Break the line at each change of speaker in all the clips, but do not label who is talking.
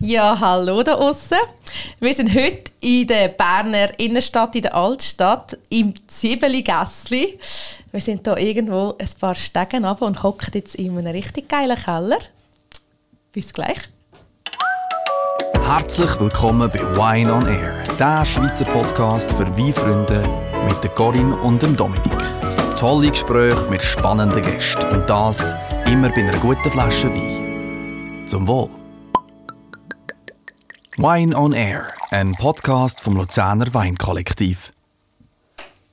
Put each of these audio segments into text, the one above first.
Ja, hallo da außen. Wir sind heute in der Berner Innenstadt, in der Altstadt, im Zwiebeli-Gässli. Wir sind hier irgendwo ein paar Stegen runter und hocken jetzt in einem richtig geilen Keller. Bis gleich.
Herzlich willkommen bei Wine on Air, der Schweizer Podcast für Weinfreunde mit Corinne und dem Dominik. Tolle Gespräche mit spannenden Gästen und das immer bei einer guten Flasche Wein. Zum Wohl. Wine on Air, ein Podcast vom Luzerner Weinkollektiv.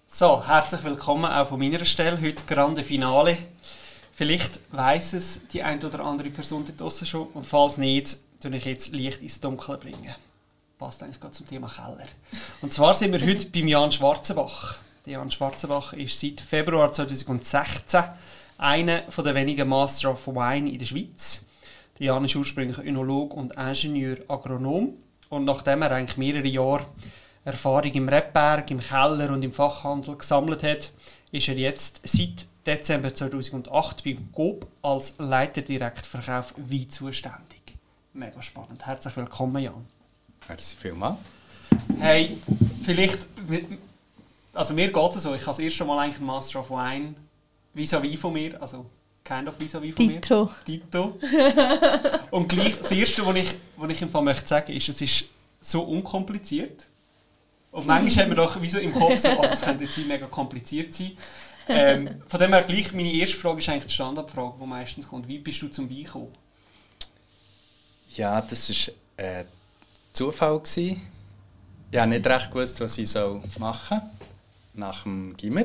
So, herzlich willkommen auch von meiner Stelle. Heute Grande Finale. Vielleicht weiß es die ein oder andere Person dort draussen schon und falls nicht, tue ich jetzt Licht ins Dunkle bringen. Passt eigentlich gerade zum Thema Keller. Und zwar sind wir heute beim Jan Schwarzenbach. Der Jan Schwarzenbach ist seit Februar 2016 einer der wenigen Master of Wine in der Schweiz. Der Jan ist ursprünglich Önolog und Ingenieur Agronom und nachdem er eigentlich mehrere Jahre Erfahrung im Rebberg, im Keller und im Fachhandel gesammelt hat, ist er jetzt seit Dezember 2008 beim GOB als Leiter Direktverkauf Wein zuständig. Mega spannend. Herzlich willkommen, Jan.
Merci vielmals.
Hey, vielleicht, also mir geht es so, ich habe das erste Mal eigentlich Master of Wine vis-à-vis von mir, also kind of vis-à-vis von
Dito.
mir. Dito. Und gleich, das Erste, was ich, was ich im Fall möchte sagen, ist, es ist so unkompliziert. Und manchmal hat man doch wie so im Kopf so, oh, das könnte jetzt mega kompliziert sein. Ähm, von dem her gleich, meine erste Frage ist eigentlich die Standardfrage, die meistens kommt. Wie bist du zum Wein gekommen?
Ja, das war äh, Zufall. Gewesen. Ich habe nicht recht gewusst, was ich machen soll nach dem Gimmer.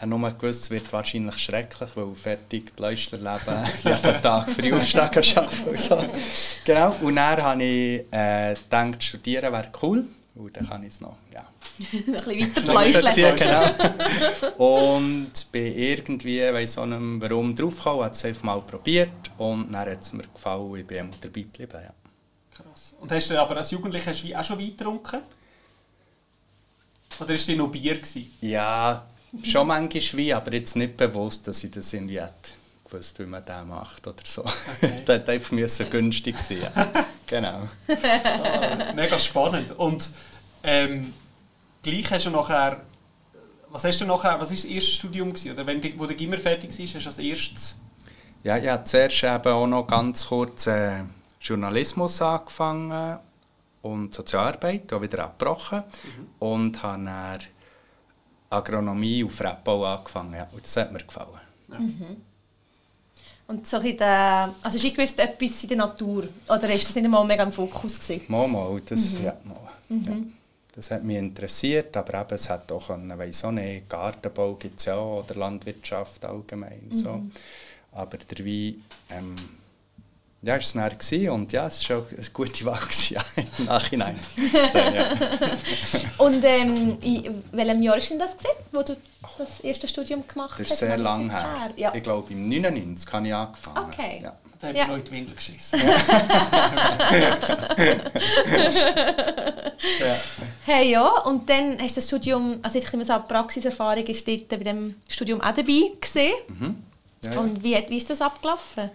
Ich habe nur gewusst, es wird wahrscheinlich schrecklich, weil fertig Bläustlerleben jeden Tag früh aufstehen arbeiten und so. Genau, und dann habe ich äh, gedacht, studieren wäre cool. Und dann kann ich es noch, ja.
Ein bisschen weiter
genau. Und bin irgendwie, weiss auch nicht warum, draufgekommen, habe es einfach mal probiert und dann hat es mir gefallen, ich bin immer dabei geblieben, ja.
Krass. Und hast du aber als Jugendlicher auch schon Wein getrunken? Oder war dir noch Bier? Gewesen?
Ja, schon manchmal Wein, aber jetzt nicht bewusst, dass ich das irgendwie hätte gewusst, wie man das macht oder so.
Okay.
das hätte einfach günstig sein ja. Genau.
Ah, mega spannend. Und ähm, gleich hast du nachher, was hast du nachher, was war das erste Studium gewesen? Oder wenn du, wo der Gimmer fertig war, hast du als erstes
Ja, ich habe zuerst eben auch noch ganz kurz äh, Journalismus angefangen und Sozialarbeit, auch wieder abgebrochen. Und habe dann Agronomie auf Rebbau angefangen. Ja. Und das hat mir gefallen.
Und so in der, also du gewusst, etwas in der Natur? Oder ist das nicht einmal mega im Fokus gewesen?
Mal, mal, das, ja, mal. Ja. das hat mich interessiert, aber eben, es hat auch können, weiss auch nicht, Gartenbau gibt es ja auch, oder Landwirtschaft allgemein. So. Aber der Wein, ähm, ja, es war es dann und ja, es war auch eine gute Wahl gewesen, ja, im Nachhinein. So, ja.
Und ähm, in welchem Jahr war denn das, gewesen, wo du das erste Studium gemacht hast?
Das ist sehr lange her.
Ja.
Ich glaube, im 99 habe ich angefangen.
Okay.
Ja.
Da habe
Ja.
ich noch in die Windel geschissen.
Ja.
Hey, ja, und dann hast du das Studium, also ich nehme an, die Praxiserfahrung ist dort bei dem Studium auch dabei gesehen.
Mhm. Ja, ja.
Und wie, wie ist das abgelaufen?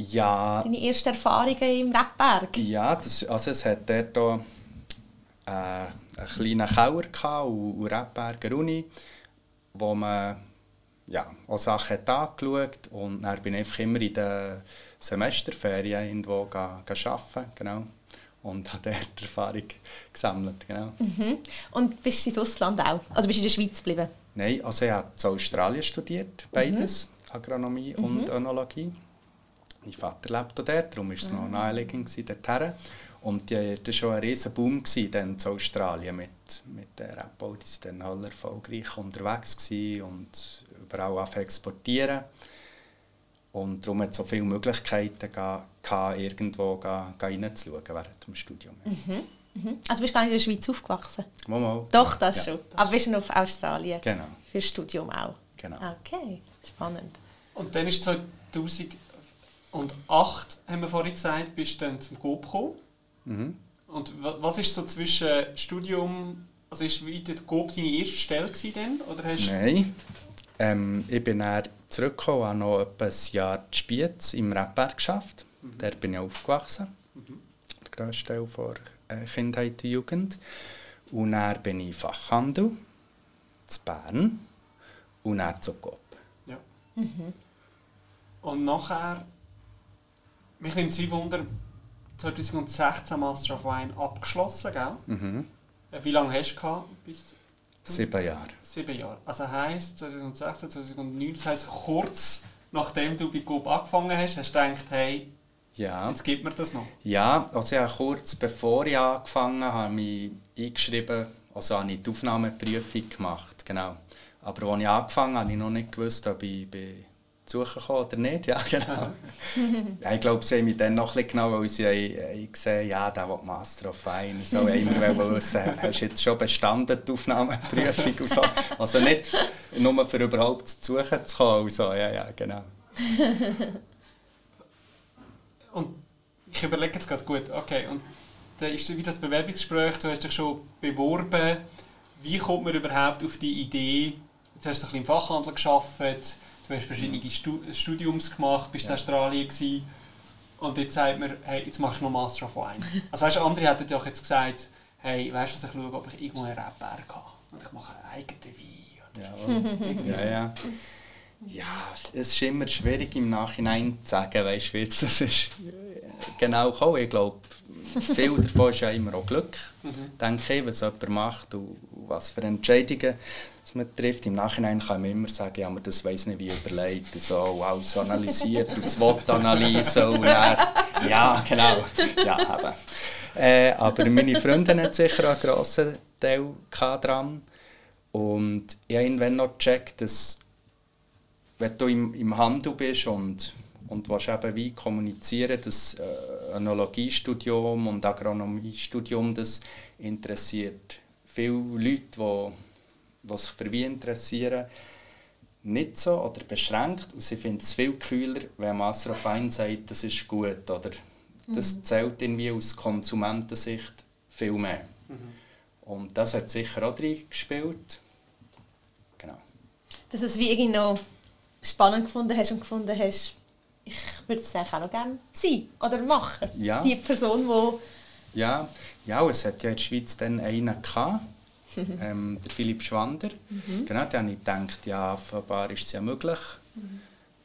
Ja,
Deine ersten Erfahrungen im Rebberg?
Ja, das, also es hat dort auch, äh, einen kleinen Keller gehabt, und, und Rebberger Uni, wo man ja, auch Sachen hat angeschaut und dann bin ich einfach immer in den Semesterferien irgendwo arbeiten, genau. Und habe dort Erfahrung gesammelt, genau.
Mhm. Und bist du ins Ausland auch? Also bist du in der Schweiz geblieben?
Nein, also ich habe in Australien studiert, beides, Agronomie und Önologie. Mein Vater lebt auch dort, darum war es noch naheliegend dorthin. Und das war schon ein riesen Boom dann in Australien mit, mit der Rappo. Die waren dann alle erfolgreich unterwegs gewesen und überall auf exportieren. Und darum hat es so viele Möglichkeiten gehabt, irgendwo ga- ga reinzuschauen während dem Studium.
Mhm. Also bist du gar nicht in der Schweiz aufgewachsen?
Mal, mal.
Doch, das
Ja,
schon. Aber bist du auf Australien?
Genau.
Für das Studium auch?
Genau.
Okay, spannend.
Und dann ist 2008, haben wir vorhin gesagt, bist du dann zum GOP gekommen.
Mhm.
Und wa- was ist so zwischen Studium, also ist der GOP deine erste Stelle gewesen dann? Oder hast
Nein. Ähm, ich bin dann zurückgekommen, habe noch etwa ein Jahr in Spiez im Rebberg geschafft. Dort bin ich aufgewachsen. Mhm. Der grösste Teil der äh, Kindheit und Jugend. Und dann bin ich Fachhandel zu Bern und dann zu Coop.
Ja. Mhm. Und nachher, mich nimmt es Wunder, 2016 Master of Wine abgeschlossen, gell?
Mhm.
Äh, wie lange hast du gehabt? Bis
Sieben Jahre.
Sieben Jahre. Also heisst 2016, 2009, das heisst kurz nachdem du bei Coop angefangen hast, hast du gedacht, hey, ja. jetzt gibt mir das noch?
Ja, also ja, kurz bevor ich angefangen habe, habe ich mich eingeschrieben, also habe ich die Aufnahmeprüfung gemacht, genau. Aber als ich angefangen habe, habe ich noch nicht gewusst, ob ich bei suchen kann oder nicht. Ja, genau. ja, ich glaube, sie haben mich dann noch ein bisschen genau, weil sie haben gesehen ja, der will Master of Wine. So haben wir wissen, hast du jetzt schon bestanden, die Aufnahmeprüfung und so. Also nicht nur für überhaupt zu suchen zu kommen. Und so. Ja, ja, genau.
und ich überlege jetzt gerade gut, okay, und dann ist wie das Bewerbungsgespräch, du hast dich schon beworben. Wie kommt man überhaupt auf die Idee, jetzt hast du ein bisschen im Fachhandel gearbeitet, Du hast verschiedene Studiums gemacht, bist ja. in Australien gewesen, und jetzt sagt man, hey, jetzt machst du noch Master of Wine. Also weißt, andere hätten ja auch jetzt gesagt, hey, weißt du, was ich schaue, ob ich irgendwo einen Rebberg habe und ich mache einen eigenen Wein.
Oder ja, ja. Ja, es ist immer schwierig im Nachhinein zu sagen, weißt du, wie jetzt das ist genau gekommen. Ich glaube, viel davon ist ja immer auch Glück, mhm. denke ich, was jemand macht und was für Entscheidungen was man trifft. Im Nachhinein kann man immer sagen, ja, man das weiß nicht wie überlegt so, alles analysiert und SWOT-Analyse und dann, ja, genau, ja, eben. Äh, aber meine Freundin hat sicher einen grossen Teil daran und ich habe irgendwann noch gecheckt, dass wenn du im, im Handel bist und und willst eben wie kommunizieren, das äh, Önologiestudium und Agronomiestudium, das interessiert viele Leute, die die sich für Wein interessieren, nicht so oder beschränkt. Und sie finden es viel kühler, wenn Master of Wine sagt, das ist gut. Oder das mhm. zählt irgendwie aus Konsumentensicht viel mehr. Mhm. Und das hat sicher auch drin gespielt. Genau.
Dass es wie irgendwie noch spannend gefunden hast und gefunden hast, ich würde es auch noch gerne sein oder machen.
Ja.
Die Person, die...
Ja, ja, es hat ja in der Schweiz dann einen gehabt, ähm, der Philipp Schwander. Mhm. Genau, da habe ich gedacht, ja, offenbar ist es ja möglich. Mhm.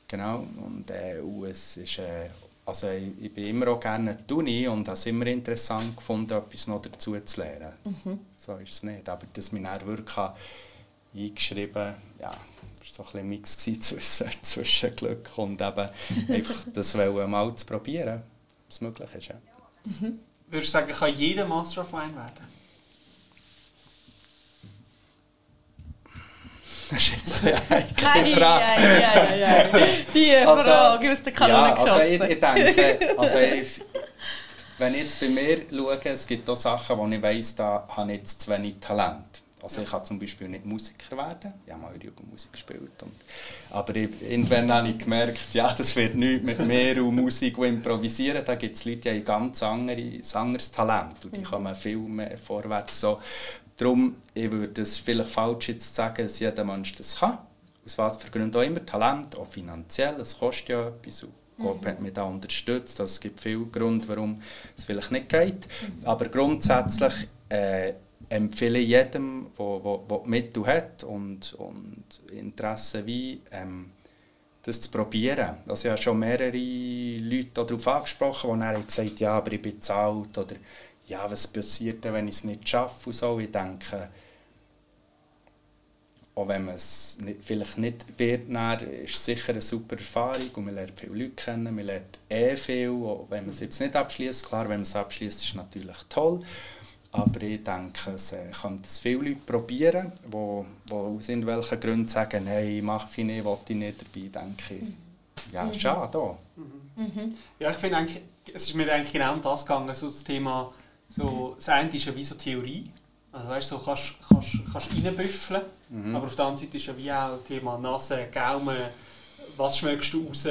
Genau, und äh, es ist, äh, also ich, ich, bin immer auch gerne in der Uni und habe es immer interessant gefunden, etwas noch dazu zu lernen. Mhm. So ist es nicht, aber dass mich dann wirklich eingeschrieben ja, es war so ein Mix zwischen, zwischen Glück und eben einfach das mal zu probieren, ob es möglich ist. Ja.
Mhm. Würdest du sagen, kann jeder Master of Wine werden?
Das ist jetzt eine Frage.
Ja, ja, ja, Die also, Frage aus der Kanone ja,
also ich, ich denke, also ich, wenn ich jetzt bei mir schaue, es gibt auch Sachen, wo ich weiss, da habe ich jetzt zu wenig Talent. Also ich kann zum Beispiel nicht Musiker werden. Ich habe mal in Jugendmusik gespielt. Und, aber ich, irgendwann habe ich gemerkt, ja, das wird nichts mit mehr und Musik und Improvisieren. Da gibt es Leute, die haben ganz anderes, anderes Talent und die mhm. kommen viel mehr vorwärts. So, Darum, ich würde es vielleicht falsch jetzt sagen, dass jeder Mensch das kann. Aus was für Gründen auch immer. Talent, auch finanziell, es kostet ja etwas. Und Gott mhm. hat mich da unterstützt. Es gibt viele Gründe, warum es vielleicht nicht geht. Mhm. Aber grundsätzlich äh, empfehle ich jedem, der Mittel hat und, und Interesse wie, ähm, das zu probieren. Also ich habe schon mehrere Leute darauf angesprochen, die dann gesagt haben, ja, aber ich bin zu alt oder ja, was passiert denn, wenn ich es nicht schaffe und so. Ich denke, auch wenn man es nicht, vielleicht nicht wird, dann ist es sicher eine super Erfahrung und man lernt viele Leute kennen, man lernt eh viel, auch wenn man es jetzt nicht abschließt. Klar, wenn man es abschließt, ist es natürlich toll. Aber ich denke, es äh, können das viele Leute probieren, die, die aus irgendwelchen Gründen sagen, hey, mache ich nicht, will ich nicht dabei, denke ich. Ja, mhm. schade.
Mhm. Mhm. Ja, ich finde eigentlich, es ist mir eigentlich genau um das gegangen, so das Thema so, das eine ist ja wie so Theorie. Also weißt du, so kannst du kannst, kannst reinbüffeln, mhm. aber auf der anderen Seite ist ja wie auch das Thema Nase, Gaumen, was schmeckst du raus,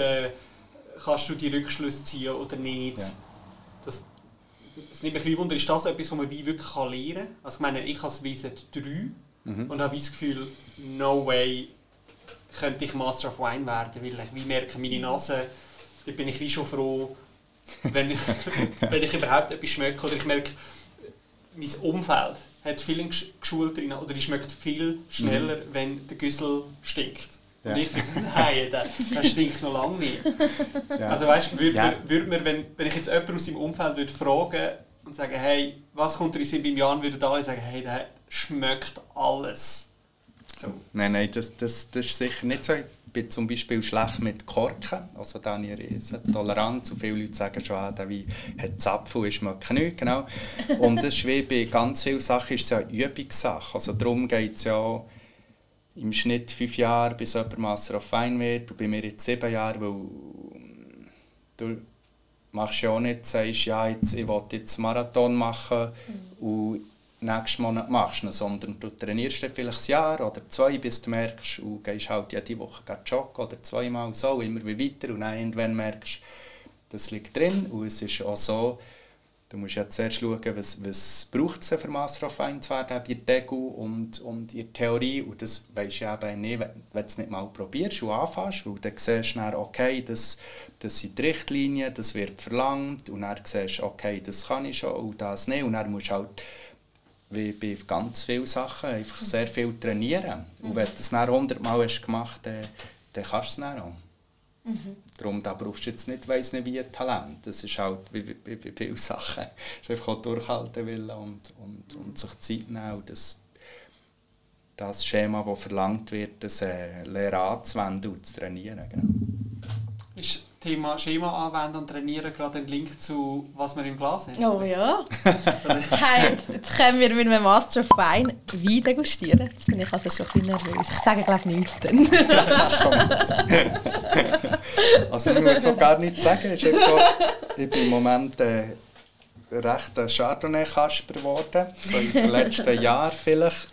kannst du die Rückschlüsse ziehen oder nicht. Ja. Das, das nimmt mich ein Wunder, ist das etwas, was man wie wirklich lernen kann? Also ich meine, ich es Wesen 3 mhm. und habe das Gefühl, no way könnte ich Master of Wine werden, weil ich wie merke, meine Nase, da bin ich wie schon froh, wenn, ich, wenn ich überhaupt etwas schmecke oder ich merke, mein Umfeld hat viel geschult drin oder ich schmeckt viel schneller, mhm. wenn der Güssel stinkt. Ja. Und ich finde, nein, der, der stinkt noch lange nicht. Ja. Also weißt du, würde ja. würd wenn, wenn ich jetzt jemanden aus seinem Umfeld würde fragen und sagen, hey, was kommt dir in beim Jan, würde alle sagen, hey, der schmeckt alles.
So. Nein, nein, das, das, das ist sicher nicht so. Ich bin zum Beispiel schlecht mit Korken, also da habe ich eine Toleranz. Und viele Leute sagen schon, ah, der Wein hat Zapfen, ist schmeckt nicht, genau. Und das ist wie bei ganz vielen Sachen ist es ja eine Übungssache. Also darum geht es ja im Schnitt fünf Jahre, bis jemand Master of Fine wird. Und bei mir jetzt sieben Jahre, weil du machst ja auch nicht, sagst, ja, jetzt, ich will jetzt Marathon machen mhm. und nächsten Monat machst sondern du trainierst vielleicht ein Jahr oder zwei, bis du merkst, und gehst halt jede Woche joggen oder zweimal so, immer wie weiter und dann irgendwann merkst das liegt drin und es ist auch so, du musst jetzt zuerst schauen, was, was braucht es für Master of Fine zu werden bei Degu und, und in Theorie und das weisst du eben nicht, wenn, wenn du es nicht mal probierst und anfängst, weil dann siehst du dann, okay, das, das sind die Richtlinien, das wird verlangt und dann siehst du, okay, das kann ich schon und das nicht und dann musst du halt wie bei ganz vielen Sachen einfach sehr viel trainieren. Und wenn du es dann 100 Mal hast gemacht hast, dann, dann kannst du es dann auch. Mhm. Darum da brauchst du jetzt nicht weiss nicht wie Talent. Das ist halt wie bei vielen Sachen. Es ist einfach auch durchhalten wollen und, und, und sich Zeit nehmen. das, das Schema, das verlangt wird, das äh, lernen anzuwenden und zu trainieren. Genau.
Ist Thema Schema anwenden und trainieren gerade ein Link zu was wir im Glas haben?
Oh ja. hey, jetzt, jetzt können wir mit einem Master of Wine Wein degustieren. Jetzt bin ich also schon ein bisschen nervös. Ich sage glaube ich nichts.
also ich muss so gar nichts sagen. Ist so, ich bin im Moment äh, recht ein Chardonnay-Kasper geworden. So in den letzten Jahren vielleicht.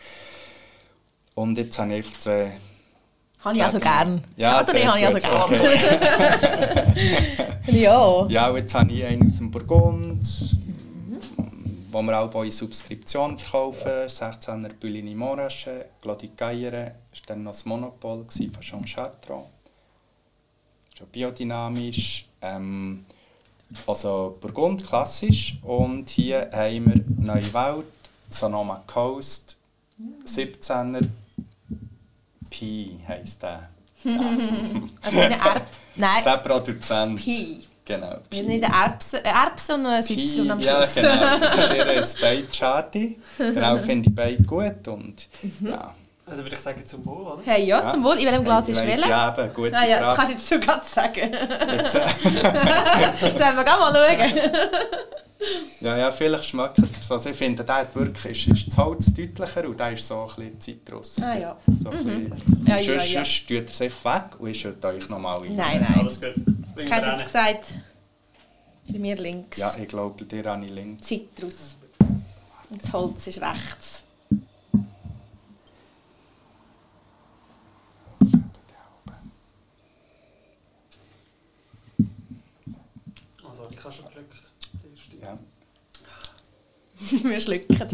Und jetzt habe ich einfach zwei
habe ich also gern. Ja, Chardonnay habe ich also gern. Okay. ja.
Ja, jetzt habe ich einen aus dem Burgund, wo wir auch in Subskription verkaufen. 16er Bullini Monarche, Claudie Geiere, das war dann noch das Monopol von Jean Chartrand. Schon biodynamisch. Ähm, also Burgund klassisch. Und hier haben wir Neue Welt, Sonoma Coast, 17er Pi heisst der.
also eine Erb... Nein.
Der Produzent.
Pi.
Genau.
Pi. Nicht eine Erbse, Erbse und ein Y am
Schluss. Ja, genau. Das ist ihr State Charty. Genau, finde ich beide gut. Und,
mhm. ja. Also würde ich sagen zum Wohl, oder?
Hey, ja, zum Wohl. In welchem Glas hey, ist Welle?
Ja, eben, gute
ah, ja, Das kannst du jetzt sogar sagen. Jetzt, äh. jetzt werden wir mal schauen.
Ja, ja, vielleicht schmeckt es. Also ich finde, der hat wirklich, ist, ist das Holz deutlicher und der ist so ein bisschen Zitrus.
Ah ja.
So ein mhm. ja, ja, sonst, ja. sonst tut er sich weg und ich schütte euch nochmal
rein. Nein, nein. Alles gut. Ich hätte jetzt gesagt, bei mir links.
Ja, ich glaube, bei dir habe ich links.
Zitrus. Und das Holz ist rechts.
Also, ich habe schon gedrückt.
Wir schlucken. Ja.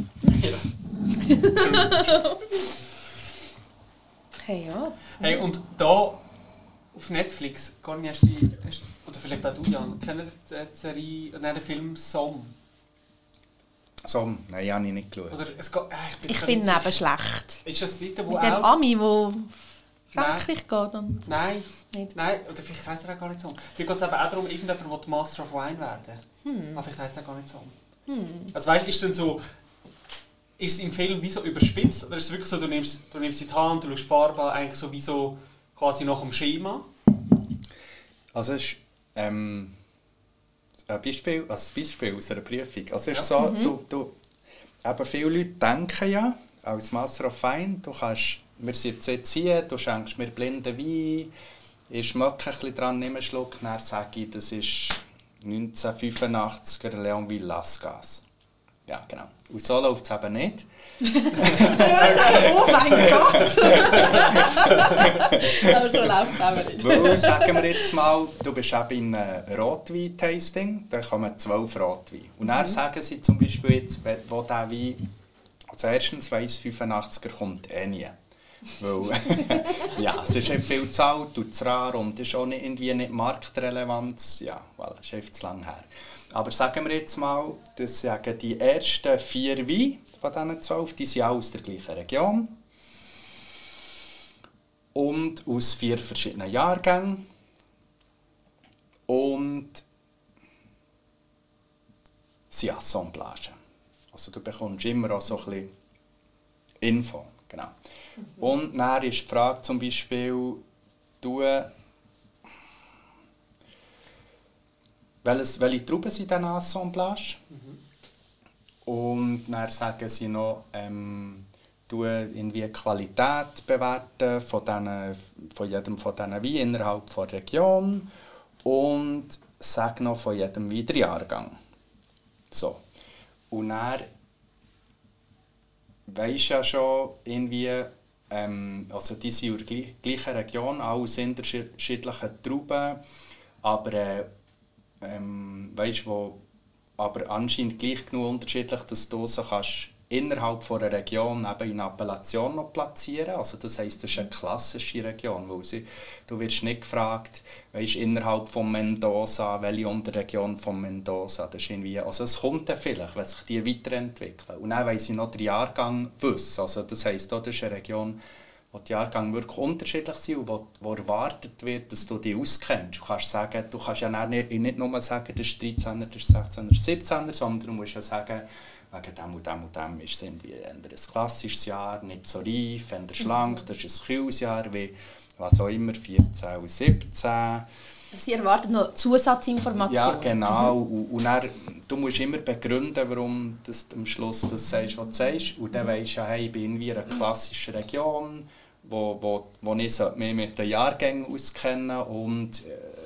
hey, ja.
Hey, und da auf Netflix, gar nicht die, oder vielleicht auch du, Jan, kennt die Serie, nein, den Film «Som»?
«Som»? Nein, habe ich nicht geschaut.
Oder es geht, äh, ich, ich finde ihn eben schlecht.
Ist das nicht, wo
Mit dem Ami, der Frankreich geht und...
Nein, nicht. nein, oder vielleicht heisst er auch gar nicht so. Hier geht es eben auch darum, irgendjemand will Master of Wine werden. Hm. Aber vielleicht heisst er gar nicht so. Hm. Also weißt, ist denn so, ist es im Film wie so überspitzt oder ist es wirklich so, du nimmst, du nimmst die Hand, du schaust die Farbe eigentlich so wie so quasi nach dem Schema?
Also es ist ähm, ein Beispiel, also ein Beispiel aus einer Prüfung. Also es ist ja. so, mhm. du, du, eben viele Leute denken ja, als Master of Fine, du kannst, wir sind jetzt hier, du schenkst mir blinden Wein, ich schmecke ein bisschen dran, nehme einen Schluck, dann sage ich, das ist 1985er Leon Villasgas. Ja, genau. Und so läuft es eben nicht.
oh mein Gott! Aber so läuft es eben nicht.
Weil, sagen wir jetzt mal, du bist eben in einem Rotwein-Tasting, da kommen zwölf Rotwein. Und dann mhm. sagen sie zum Beispiel jetzt, wo der Wein, also erstens weiss 85er kommt eh nie. Weil, ja, es ist viel zu alt und zu rar und ist auch nicht, irgendwie nicht marktrelevant. Ja, weil es ist zu lang her. Aber sagen wir jetzt mal, dass die ersten vier Weine von diesen zwölf, die sind auch aus der gleichen Region. Und aus vier verschiedenen Jahrgängen. Und sind Assemblagen. Also du bekommst immer auch so ein bisschen Info. Genau. Mhm. Und dann ist die Frage zum Beispiel, du, welches, welche Trauben sind in Assemblage? Mhm. Und dann sagen sie noch, ähm, du irgendwie die Qualität bewerten von, diesen, von jedem von diesen Weinen innerhalb der Region und sag noch von jedem Weiterjahrgang. So. Und dann weisst ja schon irgendwie, ähm, also die sind in der gleichen Region, auch aus unterschiedlichen Trauben, aber äh, ähm, weißt, wo, aber anscheinend gleich genug unterschiedlich, dass du so kannst innerhalb von einer Region eben in Appellation noch platzieren. Also das heisst, das ist eine klassische Region, wo sie, du wirst nicht gefragt, weißt, innerhalb von Mendoza, welche Unterregion von Mendoza. Das ist irgendwie, also es kommt dann vielleicht, wenn sich die weiterentwickeln. Und dann wollen sie noch den Jahrgang wissen. Also das heisst, das ist eine Region, wo die Jahrgänge wirklich unterschiedlich sind und wo, wo erwartet wird, dass du dich auskennst. Du kannst, sagen, du kannst ja nicht, nicht nur sagen, das ist 13er, das ist 16er, das ist 17er, sondern du musst ja sagen, wegen dem und dem und dem ist es irgendwie ein klassisches Jahr, nicht so reif, eher schlank, das ist ein kühles Jahr, wie was auch immer, 14 und 17.
Sie erwarten noch Zusatzinformationen.
Ja, genau. Mhm. Und, und dann, du musst immer begründen, warum du am Schluss das sagst, was du sagst. Und dann mhm. weisst du, hey, ich bin in einer klassischen Region, wo, wo, wo ich mich mit den Jahrgängen auskennen und äh,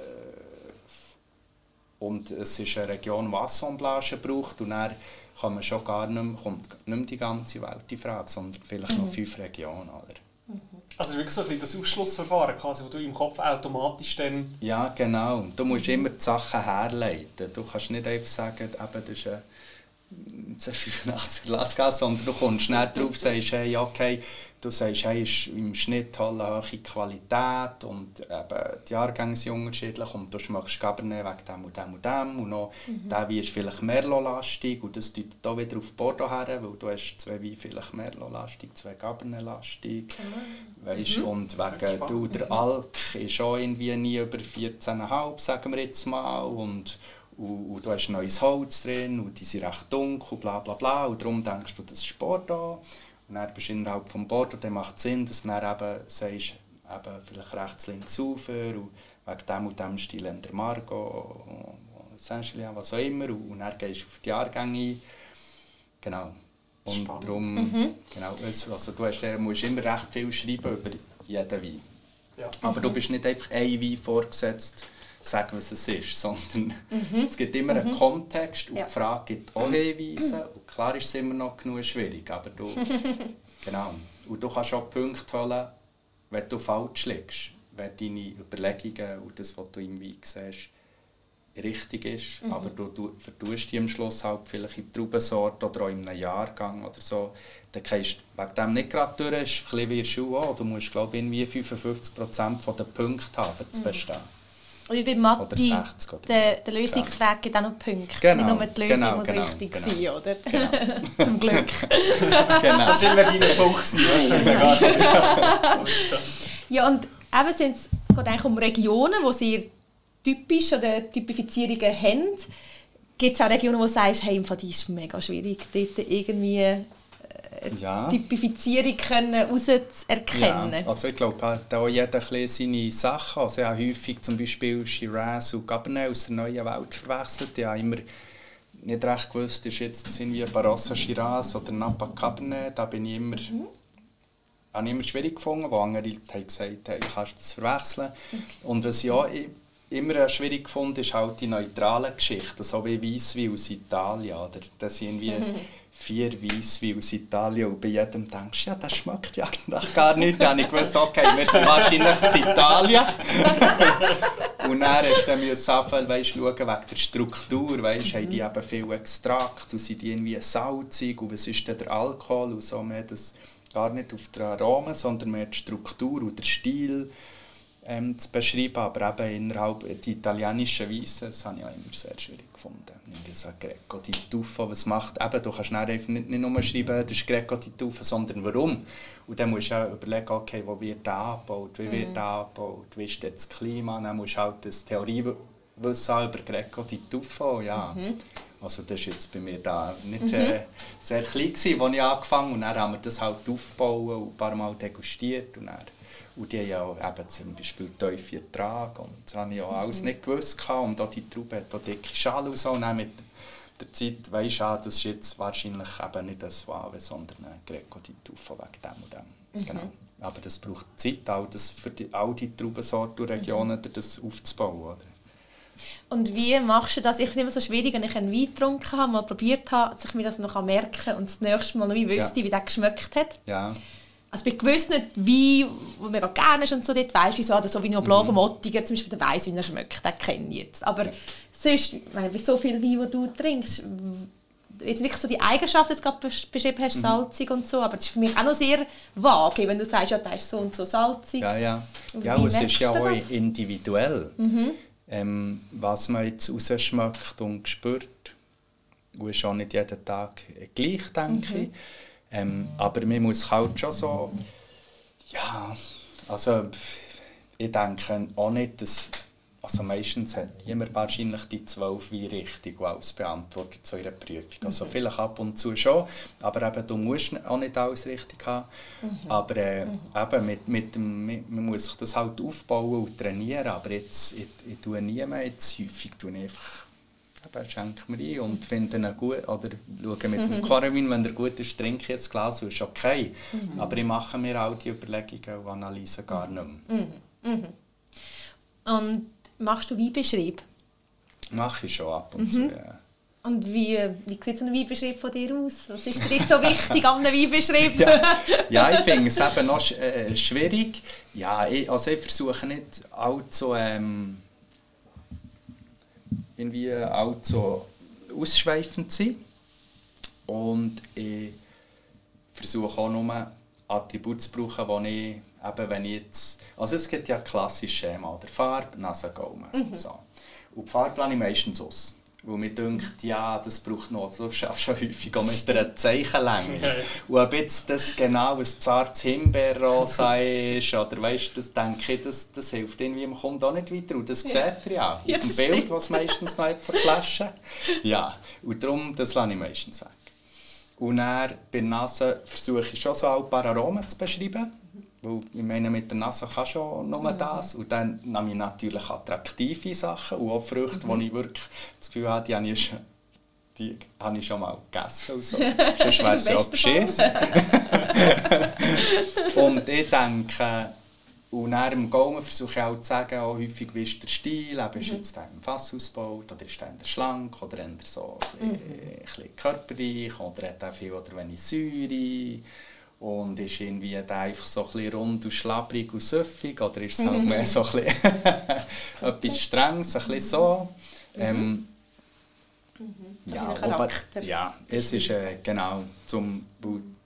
und es ist eine Region, die Assemblage braucht und dann kann man schon gar nicht mehr, kommt nicht mehr die ganze Welt in Frage, sondern vielleicht mhm. noch fünf Regionen. Oder?
Mhm. Also wirklich so ein das Ausschlussverfahren, quasi, wo du im Kopf automatisch dann...
Ja, genau. Du musst immer die Sachen herleiten. Du kannst nicht einfach sagen, eben, das ist ein 85 Glasgas, sondern du kommst schnell drauf und sagst, hey, okay, du sagst, hey, ist im Schnitt eine hohe Qualität und eben, die Jahrgänge sind unterschiedlich und du machst Cabernet wegen dem und dem und dem und noch mhm. der Wein ist vielleicht Merlot-lastig und das deutet auch wieder auf Bordeaux her, weil du hast zwei Weine vielleicht Merlot-lastig, zwei Cabernet-lastig, mhm. weißt, mhm. und wegen du, der Alk ist auch irgendwie nie über 14,5, sagen wir jetzt mal und und, und du hast neues Holz drin und die sind recht dunkel, bla bla bla und darum denkst du, das ist Bordeaux und dann bist du innerhalb des Bordeaux, dann macht es Sinn, dass du dann eben sagst, eben vielleicht rechts, links rauf und wegen dem und dem Stil in der Margot, Saint-Julien, was auch immer und, dann gehst du auf die Jahrgänge ein. Genau. Und Spannend. darum, mhm. genau, also du hast, musst immer recht viel schreiben über jeden Wein. Ja. Aber mhm. du bist nicht einfach ein Wein vorgesetzt, sagen, was es ist, sondern mhm. es gibt immer mhm. einen Kontext und ja. die Frage gibt auch Hinweise. Und klar ist es immer noch genug schwierig, aber du, genau. Und du kannst auch Punkte holen, wenn du falsch liegst, wenn deine Überlegungen und das, was du im Wein siehst, richtig ist, mhm. aber du, du vertust die am Schluss halt vielleicht in Traubensorte oder auch in einem Jahrgang oder so, dann kannst du wegen dem nicht gerade durch, ist ein bisschen wie in der Schule auch. Du musst, glaube ich, irgendwie 55% der Punkte haben, um zu mhm.
Wie bei Matti, der, der Lösungsweg gibt auch noch Punkte. Genau, Nicht nur die Lösung genau, muss genau, richtig genau. sein, oder? Genau. Zum Glück.
genau. Das war immer dein Punkt.
ja, und eben sind es geht eigentlich um Regionen, die sehr typisch oder Typifizierungen haben. Gibt es auch Regionen, wo du sagst, hey, die ist mega schwierig, dort irgendwie ja. Typifizierung können herauszuerkennen.
Ja, also ich glaube, hat jeder seine Sachen. Also ich habe häufig zum Beispiel Shiraz und Cabernet aus der neuen Welt verwechselt. Ich habe immer nicht recht gewusst, ist jetzt das irgendwie Barossa Shiraz oder Napa Cabernet. Da bin ich immer, mhm. habe ich immer schwierig gefunden, wo andere Leute haben gesagt haben, ich kannst das verwechseln. Okay. Und was ich auch immer schwierig gefunden ist halt die neutralen Geschichten, so wie Weisswein aus Italien. Oder? Das irgendwie vier Weisswein aus Italien und bei jedem denkst du, ja, das schmeckt ja gar nicht. Dann habe ich gewusst, okay, wir sind wahrscheinlich in Italien. und dann hast du dann anfangen, weißt, schauen wegen der Struktur, weißt, mhm. haben die eben viel Extrakt und sind die irgendwie salzig und was ist denn der Alkohol und so. Man das gar nicht auf der Aroma, sondern mehr die Struktur und der Stil ähm, zu beschreiben, aber eben innerhalb die italienischen Weisen, das habe ich auch immer sehr schwierig gefunden. Irgendwie so Greco di Tuffo, was macht, eben, du kannst nicht, nicht nur schreiben, das ist Greco di Tuffo, sondern warum. Und dann musst du auch überlegen, okay, wo wird der angebaut, wie wird der angebaut, wie ist das Klima, dann musst du halt das Theoriewissen über Greco di Tuffo, ja. Mhm. Also das war jetzt bei mir da nicht mhm. äh, sehr klein, als ich angefangen habe und dann haben wir das halt aufgebaut und ein paar Mal degustiert und dann und die haben ja auch eben zum Beispiel tiefe Ertrag. Und das habe ich auch alles mhm. nicht gewusst. Und auch die Traube hat auch dicke Schale und so. Und dann mit der Zeit weisst du, das ist jetzt wahrscheinlich eben nicht ein Suave, sondern ein Greco di Tuffo wegen dem und dem. Mhm. Genau. Aber das braucht Zeit, auch das für die, all die Traubensorten und Regionen mhm. das aufzubauen. Oder?
Und wie machst du das? Ich finde es immer so schwierig, wenn ich einen Wein getrunken habe, mal probiert habe, dass ich mir das noch merken und das nächste Mal noch wie wüsste, ja. wie der geschmeckt hat.
Ja.
Also bei gewissen Wein, wo man auch gerne ist und so, dort weisst du, so, so Sauvignon Blanc mhm. vom Ottiger, zum Beispiel, der weiss, wie er schmeckt, den kenne ich jetzt. Aber ja. sonst, meine, bei so viel Wein, die du trinkst, jetzt wirklich so die Eigenschaften jetzt gerade beschrieben hast, mhm. salzig und so, aber das ist für mich auch noch sehr vage, wenn du sagst, ja, der ist so und so salzig.
Ja, ja. Ja, und es ist ja auch das? individuell, mhm. ähm, was man jetzt rausschmeckt und spürt. Und ist auch nicht jeden Tag gleich, denke mhm. ich. Ähm, aber man muss halt schon so, ja, also ich denke auch nicht, dass, also meistens hat niemand wahrscheinlich die zwölf wie richtig alles beantwortet zu ihrer Prüfung. Also mhm. vielleicht ab und zu schon, aber eben, du musst auch nicht alles richtig haben. Mhm. Aber äh, mhm. eben mit, mit mit, man muss sich das halt aufbauen und trainieren, aber jetzt, ich, ich tue nie mehr, jetzt häufig tue ich einfach eben, schenke mir ein und finde ihn gut, oder schaue mit dem Quaranwein, wenn er gut ist, trinke ich jetzt Glas, ist okay. Mhm. Aber ich mache mir all die Überlegungen und Analysen gar nicht mehr.
Mhm. Mhm. Und machst du Weinbeschrieb?
Mache ich schon ab und zu, mhm. ja.
Und wie, wie sieht so ein Weinbeschrieb von dir aus? Was ist dir so wichtig an einem Weinbeschrieb?
ja, ja, ich finde es eben noch äh, schwierig. Ja, ich, also ich versuche nicht allzu... Ähm, irgendwie auch so ausschweifend sein. Und ich versuche auch nur Attribute zu brauchen, die ich, eben wenn ich jetzt, also es gibt ja ein klassisches Schema, der Farbe, Nase, Gaumen. Mhm. So. Und die Farbe plane ich meistens aus. Weil mir denkt, ja, das braucht noch, du schaffst schon häufig auch mit einer Zeichenlänge. Ja, ja. Und ob jetzt das genau ein zartes Himbeerrosa ist, oder weißt das denke ich, das, das hilft irgendwie im Kunden auch nicht weiter. Und das ja. sieht er ja, ja auf dem Bild, was meistens noch hat von Flaschen. Ja, und darum, das lasse ich meistens weg. Und dann bei Nase versuche ich schon so ein paar Aromen zu beschreiben. Weil ich meine, mit der Nase kann schon nur mhm. das. Und dann nehme ich natürlich attraktive Sachen und auch Früchte, mhm. die ich wirklich das Gefühl habe, die habe ich schon, die habe ich schon mal gegessen. Und so. Sonst wäre es ja beschissen. und ich denke, und nach dem Gaumen versuche ich auch zu sagen, auch häufig, wie ist der Stil, eben, ist mhm. jetzt im Fass ausgebaut, oder ist der schlank, oder eher so ein bisschen, mhm. ein bisschen körperreich, oder hat er viel oder wenig Säure und ist irgendwie einfach so ein bisschen rund und schlabbrig und süffig oder ist es halt mehr so ein bisschen etwas Strenges, ein bisschen so. Mhm. Ähm, mhm. Ja, aber, ja, es ist äh, genau, zum,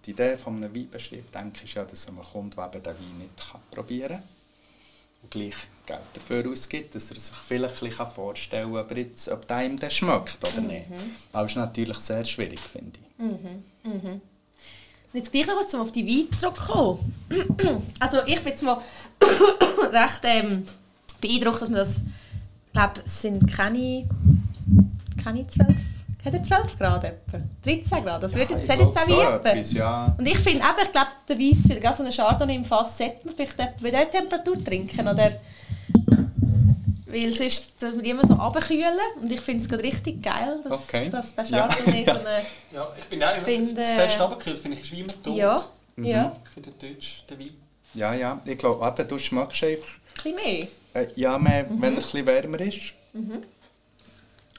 die Idee von einem Weinbeschrieb, denke ich, ist ja, dass man kommt, der eben den Wein nicht kann probieren kann und gleich Geld dafür ausgibt, dass er sich vielleicht ein bisschen vorstellen kann, ob, jetzt, ob der ihm das schmeckt oder mhm. nicht. Aber das ist natürlich sehr schwierig, finde ich. Mhm.
Mhm. Jetzt gleich noch kurz um auf die Wein zurückkommen. Also ich bin jetzt mal recht ähm, beeindruckt, dass man das, ich glaube, es sind keine, keine 12, hat er 12 Grad etwa? 13 Grad, das ja, würde jetzt, jetzt auch so etwas, ja. Und ich finde eben, ich glaube, der Weiss, so eine Chardonnay im Fass, sollte man vielleicht bei dieser Temperatur trinken, oder? Weil sonst muss man die immer so abkühlen und ich finde es gerade richtig geil, dass, okay. dass der Chardonnay
ja. so eine... Ja, ich bin auch finde, zu fest abgekühlt, finde ich, ist wie immer tot.
Ja, mhm. ja.
Für den Deutsch, den Wein.
Ja, ja, ich glaube, ab der Dusche magst du einfach...
Ein bisschen mehr?
Äh, ja, mehr, mhm. wenn er ein bisschen wärmer ist. Mhm.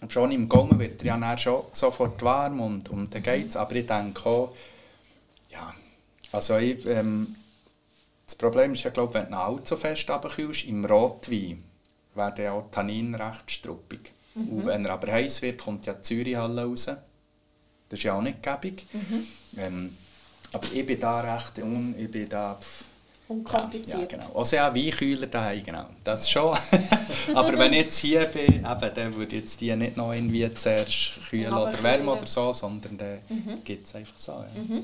Und schon im Gaumen wird er ja schon sofort warm und, und dann geht es. Aber ich denke auch, ja, also ich, ähm, das Problem ist ja, glaube wenn du ihn allzu fest abkühlst, im Rotwein werden auch Tannin recht struppig. Mhm. Und wenn er aber heiß wird, kommt ja die Zürichhalle raus. Das ist ja auch nicht gäbig. Mhm. Ähm, Aber ich bin da recht un, ich bin da... Pff,
Unkompliziert.
Ja, genau. Also ja, Weinkühler daheim, genau. Das schon. Aber wenn ich jetzt hier bin, eben, dann würde ich jetzt die nicht noch irgendwie zuerst kühlen oder wärmen oder so, sondern dann gibt es einfach so. Ja.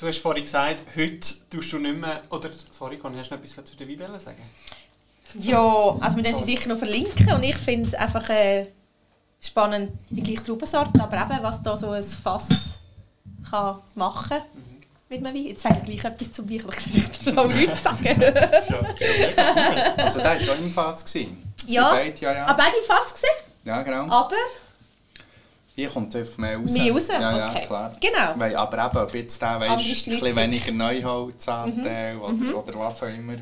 Du hast vorhin gesagt, heute tust du nicht mehr... Oder, sorry, Conny, hast du noch etwas zu der Weibelle sagen?
Ja, also wir werden sie sicher noch verlinken und ich finde einfach äh, spannend die gleiche Traubensorte, aber eben, was da so ein Fass kann machen mit einem Wein. Jetzt sage ich gleich etwas zum Wein, ich kann auch nichts sagen.
Also der war schon im Fass. gewesen.
Ja,
beide, ja, ja.
Aber beide im Fass gesehen,
ja, genau.
aber
Die kommt einfach mehr raus.
mehr raus.
Ja, ja,
okay.
klar.
Genau.
Weil, aber eben, ob jetzt der weißt, ein bisschen weniger Neuholzanteil
Mhm.
oder, oder was auch immer.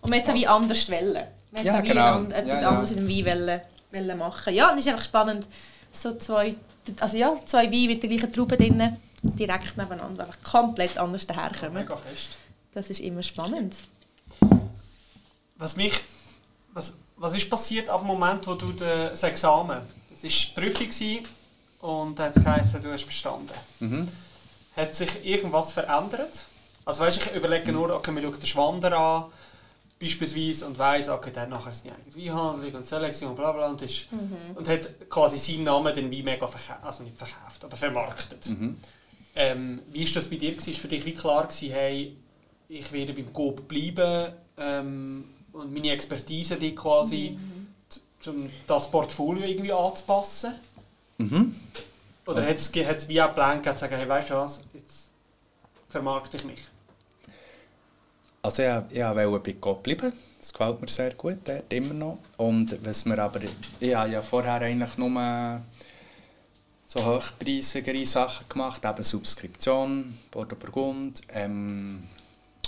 Und wir jetzt auch wie anders wollen. Wir
Ja, genau.
an- etwas
Ja, ja.
anderes in dem Wein wollen, wollen machen. Ja, und es ist einfach spannend, so zwei, also ja, zwei Weine mit der gleichen Traube drin, direkt nebeneinander, einfach komplett anders daherkommen.
Mega fest.
Das ist immer spannend.
Was mich... Was, was ist passiert ab dem Moment, wo du de- das Examen... Es war die Prüfung gewesen und dann hat es geheißen, du hast bestanden.
Mhm.
Hat sich irgendwas verändert? Also weißt, ich überlege nur, okay, wir schauen den Schwander an, beispielsweise, und weiss, okay, dann nachher sind die Weinhandlung und Selektion und bla bla und, ist, und hat quasi seinen Namen den Wein mega verkauft, also nicht verkauft, aber vermarktet.
Mhm.
Ähm, wie war das bei dir? War für dich wie klar, gewesen, hey, ich werde beim Coop bleiben ähm, und meine Expertise die quasi, t- um das Portfolio irgendwie anzupassen?
Mhm.
Oder
Also-
hat es wie auch Plan gegeben, zu sagen, hey, weißt du was, jetzt vermarkte ich mich?
Also ja, ich wollte bei Gott bleiben. Das gefällt mir sehr gut, dort, immer noch. Und was mir aber, ich habe ja vorher eigentlich nur so hochpreisigere Sachen gemacht, eben Subskription, Bordeaux Burgund. Ähm,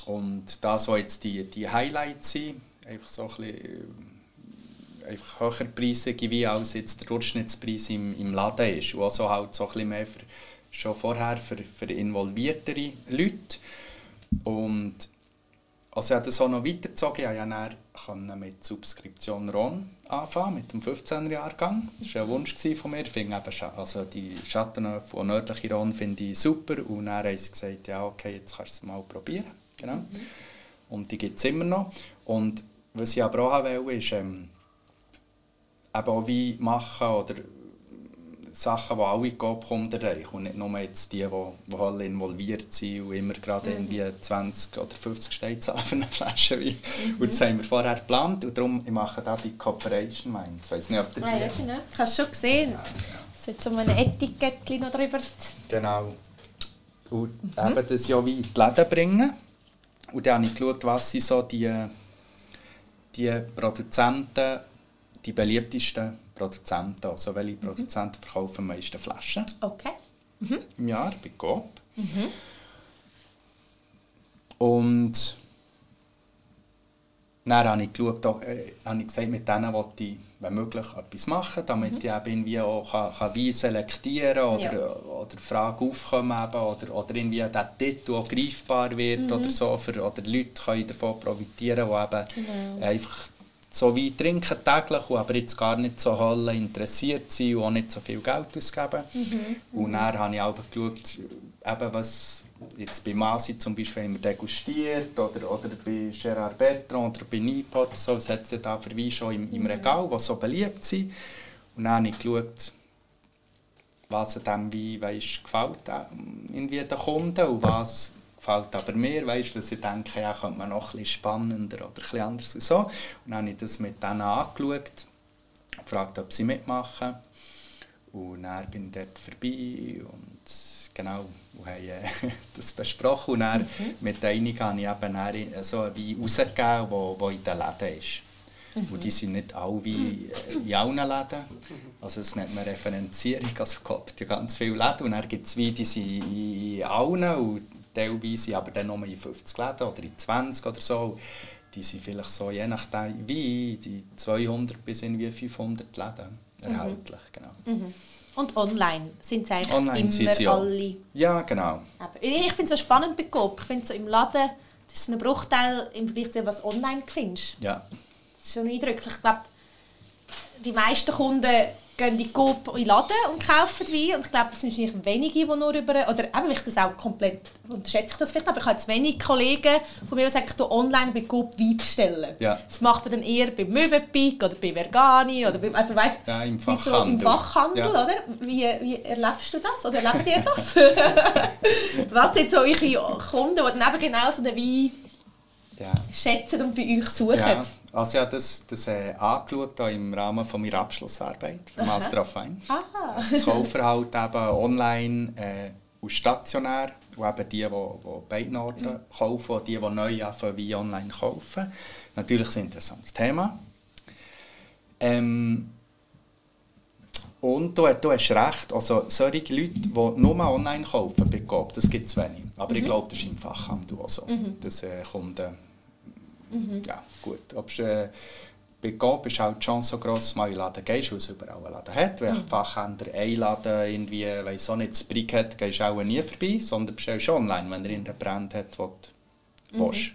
und das, was jetzt die, die Highlights sind, einfach so ein bisschen äh, einfach höherpreisige, wie als jetzt der Durchschnittspreis im, im Laden ist. Und also halt so ein bisschen mehr für, schon vorher für, für involviertere Leute. Und also ich habe das auch noch weitergezogen. Ich konnte dann mit Subskription Ron anfangen, mit dem 15er-Jahrgang. Das war ein Wunsch von mir. Ich finde eben, also die Schattenöfe und nördliche Ron finde ich super. Und dann haben sie gesagt, ja okay, jetzt kannst du es mal probieren. Genau. Und die gibt es immer noch. Und was ich aber auch wollte, ist ähm, eben auch wie machen oder Sachen, die alle Coop-Kunden erreichen und nicht nur jetzt die, die, die alle involviert sind und immer gerade irgendwie 20 oder 50 Steine zahlen für eine Flasche Wein. Und das haben wir vorher geplant und darum ich mache da die Cooperation Minds. Ich weiß nicht, ob ihr
Ah, ja, genau. Du hast es schon gesehen. Es hat so ein Etikettchen noch drüber.
Genau. Und eben das ja wie in die Läden bringen. Und dann habe ich geschaut, was sind so die, die Produzenten, die beliebtesten Produzenten, also welche Produzenten verkaufen am meisten Flaschen?
Okay.
im Jahr bei Coop. Und dann habe ich, geschaut, äh, habe ich gesagt, mit denen wollte ich, wenn möglich, etwas machen, damit ich eben irgendwie auch kann, kann Wein selektieren oder,
Ja.
oder Fragen aufkommen eben, oder, oder irgendwie der Titel auch greifbar wird oder so, für, oder Leute können davon profitieren, die eben einfach so Wein trinken täglich, aber jetzt gar nicht so Halle interessiert sind und auch nicht so viel Geld ausgeben. Und dann habe ich auch geschaut, eben was jetzt bei Masi zum Beispiel haben wir degustiert oder, oder bei Gerard Bertrand oder bei Nipot, so, was hat es da für Weine schon im, im Regal, die so beliebt sind. Und dann habe ich geschaut, was an diesem Wein weißt, gefällt ähm, irgendwie den Kunden und was gefällt aber mir, weißt, was ich denke, ja, könnte man noch ein bisschen spannender oder ein bisschen anders und so. Und dann habe ich das mit denen angeschaut, gefragt, ob sie mitmachen. Und dann bin ich dort vorbei und genau, und haben äh, das besprochen. Und dann mit einigen habe ich eben dann so einen Wein rausgegeben, der in den Läden ist. Und die sind nicht alle wie äh, in allen Läden. Also das nennt man Referenzierung. Also es gibt ganz viele Läden und dann gibt es Weine, die sind in allen und teilweise aber dann nur in 50 Läden oder in 20 oder so. Die sind vielleicht so, je nachdem wie, die 200 bis irgendwie 500 Läden erhältlich. Genau.
Und online sind es eigentlich
Online
immer
sie
alle.
Ja, genau.
Aber ich finde es so spannend bei Coop. Ich finde so im Laden, das ist ein Bruchteil im Vergleich zu dem, was du online findest.
Ja.
Das ist schon eindrücklich. Ich glaube, die meisten Kunden gehen in die Coop in den Laden und kaufen Wein. Und ich glaube, das sind wahrscheinlich wenige, die nur über... Oder eben, ich das auch komplett... Unterschätze ich das vielleicht, aber ich habe jetzt wenige Kollegen von mir, die sagen, ich online bei Coop Wein bestellen.
Ja.
Das macht man dann eher bei Mövenpick oder bei Vergani oder bei... Also weißt,
Ja, im
wie so
Fachhandel.
Im Fachhandel,
Ja.
oder? Wie, wie erlebst du das? Oder erlebt ihr das? Was sind so eure Kunden, die dann eben genau so einen Wein
Ja.
schätzen und bei euch suchen?
Ja, also ich habe das, das äh, angeschaut im Rahmen von meiner Abschlussarbeit für Master of Wine.
Ah.
Das Kaufverhalten eben online äh, und stationär. Und eben die, die, die beiden Orten kaufen und die, die neu anfangen, wie online kaufen. Natürlich ein interessantes Thema. Ähm, und du, du hast recht, also solche Leute, die nur online kaufen Coop, das gibt es wenig. Aber ich glaube, das ist im Fachhandel auch so. Das äh, Kunden, ja gut, ob äh, bei Coop ist halt die Chance so du mal in den Laden gehst, weil es überall einen Laden hat. Wenn ein Fachhändler einen Laden irgendwie, weiss auch nicht, das Brick hat, gehst du auch nie vorbei, sondern bestellst online, wenn er irgendeinen Brand hat, den du willst.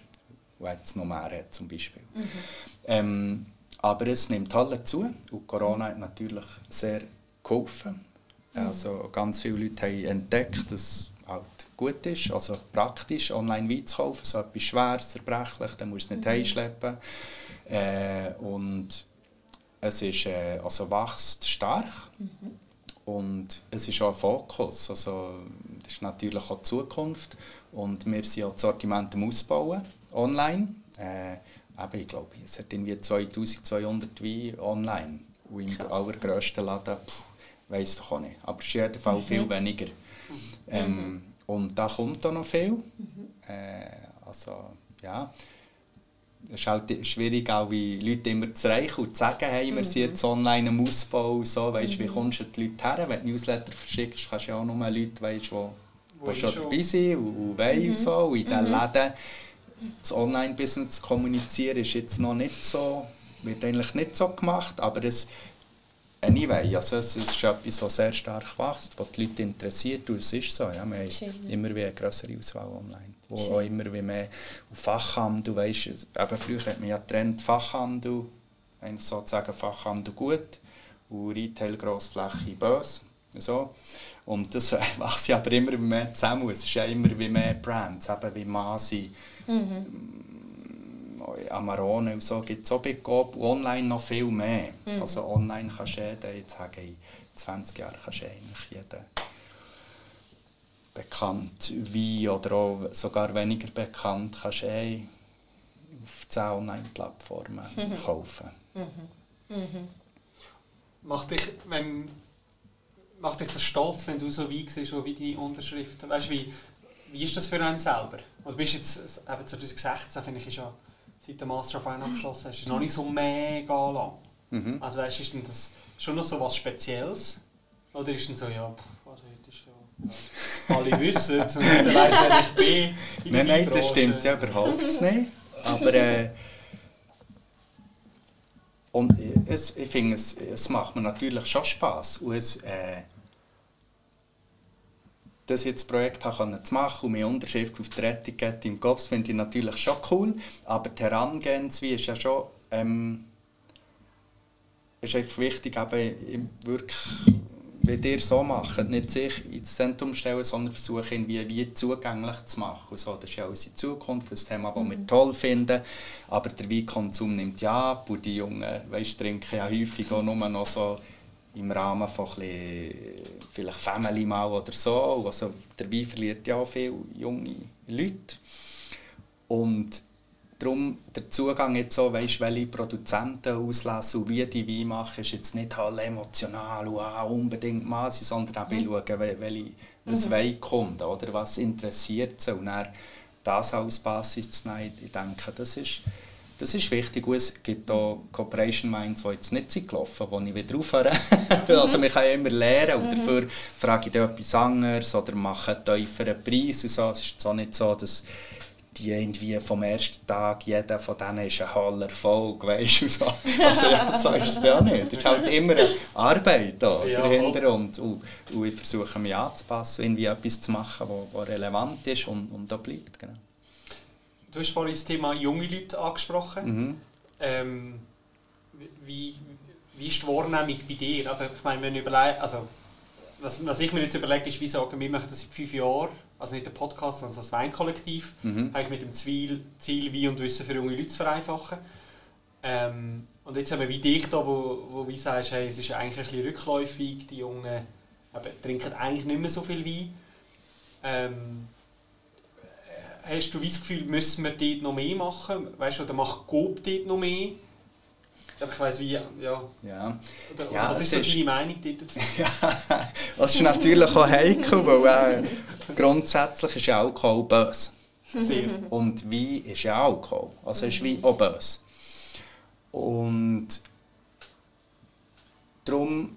Und jetzt noch mehr hat, zum Beispiel. Ähm, aber es nimmt halt zu und Corona hat natürlich sehr geholfen. Also ganz viele Leute haben entdeckt, dass halt gut ist, also praktisch online Wein zu kaufen, so etwas Schweres, zerbrechlich, dann musst du es nicht heimschleppen. Äh, und es ist, äh, also wächst stark. Und es ist auch ein Fokus, also das ist natürlich auch die Zukunft. Und wir sind auch das Sortiment am Ausbauen, online. Äh, aber ich glaube, es hat irgendwie 2200 Weine online. Und im allergrössten Laden, pff, weiss doch auch nicht, aber es ist in jedem Fall viel weniger. Ähm, und da kommt auch noch viel. Äh, also, ja. Es ist halt schwierig, auch wie Leute immer zu erreichen und zu sagen, hey, wir sind jetzt online im Ausbau. So, weißt, Wie kommst du die Leute her? Wenn du Newsletter verschickst, kannst du ja auch nur Leute, weißt, die,
Wo
die schon
schon-
dabei sind und, und wollen und so. Und in diesen Läden das Online-Business zu kommunizieren, ist jetzt noch nicht so, wird eigentlich nicht so gemacht, aber es Anyway, also es ist etwas, was sehr stark wächst, was die Leute interessiert und es ist so. Ja, wir haben immer wie eine größere Auswahl online. Wo
Schön.
auch immer wie mehr auf Fachhandel, weißt, eben früher hat man ja getrennt Fachhandel, sozusagen Fachhandel gut und Retail grossflächig böse. So. Und das wächst ja aber immer mehr zusammen. Es ist ja immer wie mehr Brands, eben wie Masi, Amarone und so gibt es auch bei Coop und online noch viel mehr. Also online kannst du jeden, jetzt sage ich, in 20 Jahren kannst du eigentlich jeden bekannt wie oder auch sogar weniger bekannt kannst du eh auf 10 Online-Plattformen kaufen.
Macht dich, wenn, macht dich das stolz, wenn du so weit siehst, wo wie deine Unterschrift, weißt, wie, wie ist das für einen selber? Oder bist jetzt, eben 2016, finde ich, ist ja, seit der Master of Wine abgeschlossen hast, ist noch nicht so mega lang.
Mhm.
Also weißt, ist denn das schon noch so was Spezielles? Oder ist denn so, ja, pff, also heute ist ja, alle wissen es und jeder weiss, wer ich bin in
Nein, nein, das stimmt ja überhaupt nicht. Aber äh, und es, ich finde, es, es macht mir natürlich schon Spass. Und es, äh, das jetzt das Projekt können zu machen und meine Unterschrift auf der Etikette im Kopf finde ich natürlich schon cool. Aber die Herangehensweise ist ja schon ähm, ist einfach wichtig, eben wirklich, wie ihr so macht, nicht sich ins Zentrum stellen, sondern versuchen, irgendwie wie zugänglich zu machen. Und so, das ist ja unsere Zukunft, das Thema, das wir toll finden. Aber der Weinkonsum nimmt ja ab und die Jungen weißt, trinken ja häufig auch nur noch so im Rahmen von ein vielleicht Family mal oder so. Also der Wein verliert ja auch viele junge Leute. Und darum der Zugang jetzt so, weißt, welche Produzenten auslesen und wie die Wein machen, ist jetzt nicht halt emotional und ah, unbedingt Masse, sondern auch mhm. schauen, wel- welche, was mhm. Kunden oder was interessiert sie und dann das als Basis zu nehmen. Ich denke, das ist, das ist wichtig. Und es gibt auch Cooperation Minds, die jetzt nicht sind gelaufen, wo ich wieder aufhöre. also man kann ja immer lernen und dafür frage ich dann etwas anderes oder mache einen tieferen Preis und so. Es ist jetzt auch nicht so, dass die irgendwie vom ersten Tag, jeder von denen ist ein hoher Erfolg, weißt du, so. Also ja, so ist es ja nicht. Es ist halt immer eine Arbeit da
Ja,
dahinter und, und, und ich versuche mich anzupassen, irgendwie etwas zu machen, was relevant ist und, und da bleibt, genau.
Du hast vorhin das Thema junge Leute angesprochen.
Mhm.
Ähm, wie, wie ist die Wahrnehmung bei dir? Aber ich meine, wenn überlegt, also was, was ich mir jetzt überlege, ist, wie sagen, wir machen das seit fünf Jahren, also nicht der Podcast, sondern das Weinkollektiv, mhm. mit dem Ziel, Ziel, Wein und Wissen für junge Leute zu vereinfachen. Ähm, und jetzt haben wir wie dich da, wo, wo wie sagst, hey, es ist eigentlich ein bisschen rückläufig, die Jungen eben, trinken eigentlich nicht mehr so viel Wein. Ähm, hast du das Gefühl, müssen wir dort noch mehr machen? Weißt du, oder macht Coop dort noch mehr? ich weiss wie, ja. ja.
Oder,
oder ja, was ist so deine Meinung dazu?
ja, das ist natürlich auch heikel, weil äh, grundsätzlich ist Alkohol böse. Sehr. Und Wein ist ja Alkohol, also ist Wein auch böse. Und darum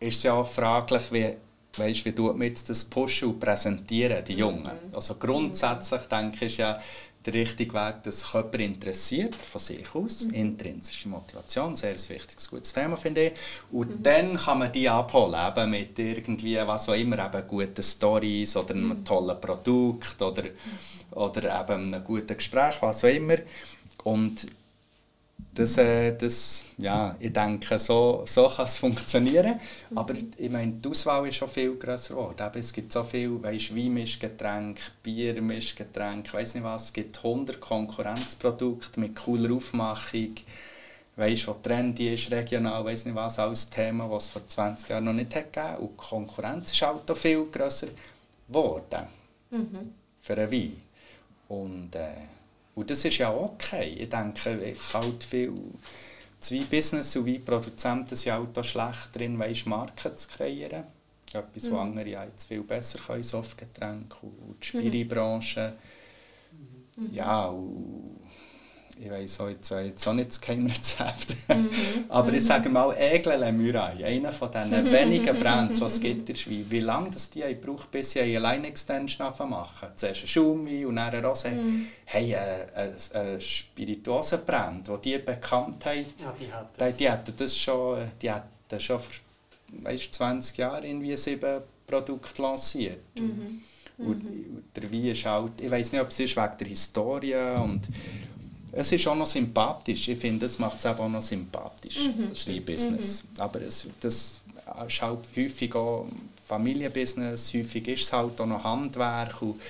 ist es ja auch fraglich, wie, weißt, wie tut man jetzt das pushen und präsentieren, die Jungen. Mhm. Also grundsätzlich denke ich ja, der richtige Weg, dass jemand interessiert, von sich aus, mhm. intrinsische Motivation, sehr ein wichtiges, gutes Thema, finde ich. Und mhm. dann kann man die abholen, eben mit irgendwie, was auch immer, eben guten Stories oder einem mhm. tollen Produkt oder, oder eben einem guten Gespräch, was auch immer. Und das, äh, das, ja, ich denke, so, so kann es funktionieren. Mhm. Aber ich meine, die Auswahl ist schon viel grösser geworden. Es gibt so viel weißt, Weinmischgetränke, Biermischgetränke, ich weiß nicht was. Es gibt 100 Konkurrenzprodukte mit cooler Aufmachung. Weißt, was trendy ist, regional, weiß nicht was, alles Thema, was es vor 20 Jahren noch nicht hat gegeben. Und die Konkurrenz ist halt auch viel grösser geworden. Mhm. Für einen Wein. Und, äh, und das ist ja okay. Ich denke, ich halt viel zwei Business- und Weinproduzenten sind halt auch schlecht drin, weißt, Marken zu kreieren. Etwas, mhm. was andere jetzt viel besser können, Softgetränke und die Spiribranche. Mhm. Ja, und ich weiß auch jetzt, jetzt auch nicht das Geheimrezept. Mhm. Aber ich sage mal, Egle Le Muraille, einer von diesen wenigen Brands, die es gibt in der Schweiz, wie lange das die braucht, bis sie eine Line-Extension machen. Zuerst ein Schumi und dann ein Rosé. Mhm. Hey, äh, ein, ein Spirituosenbrand, die die bekannt haben, ja, die, hat die, hatten das schon, die hatten schon vor weißt, 20 Jahren irgendwie sieben Produkte lanciert. Mhm. Und, und der Wein ist halt, ich weiß nicht, ob es ist wegen der Historie und es ist auch noch sympathisch. Ich finde, das macht es auch noch sympathisch, mhm. das Wein-Business. Mhm. Aber es, das ist halt häufig auch Familienbusiness, häufig ist es halt auch noch Handwerk und,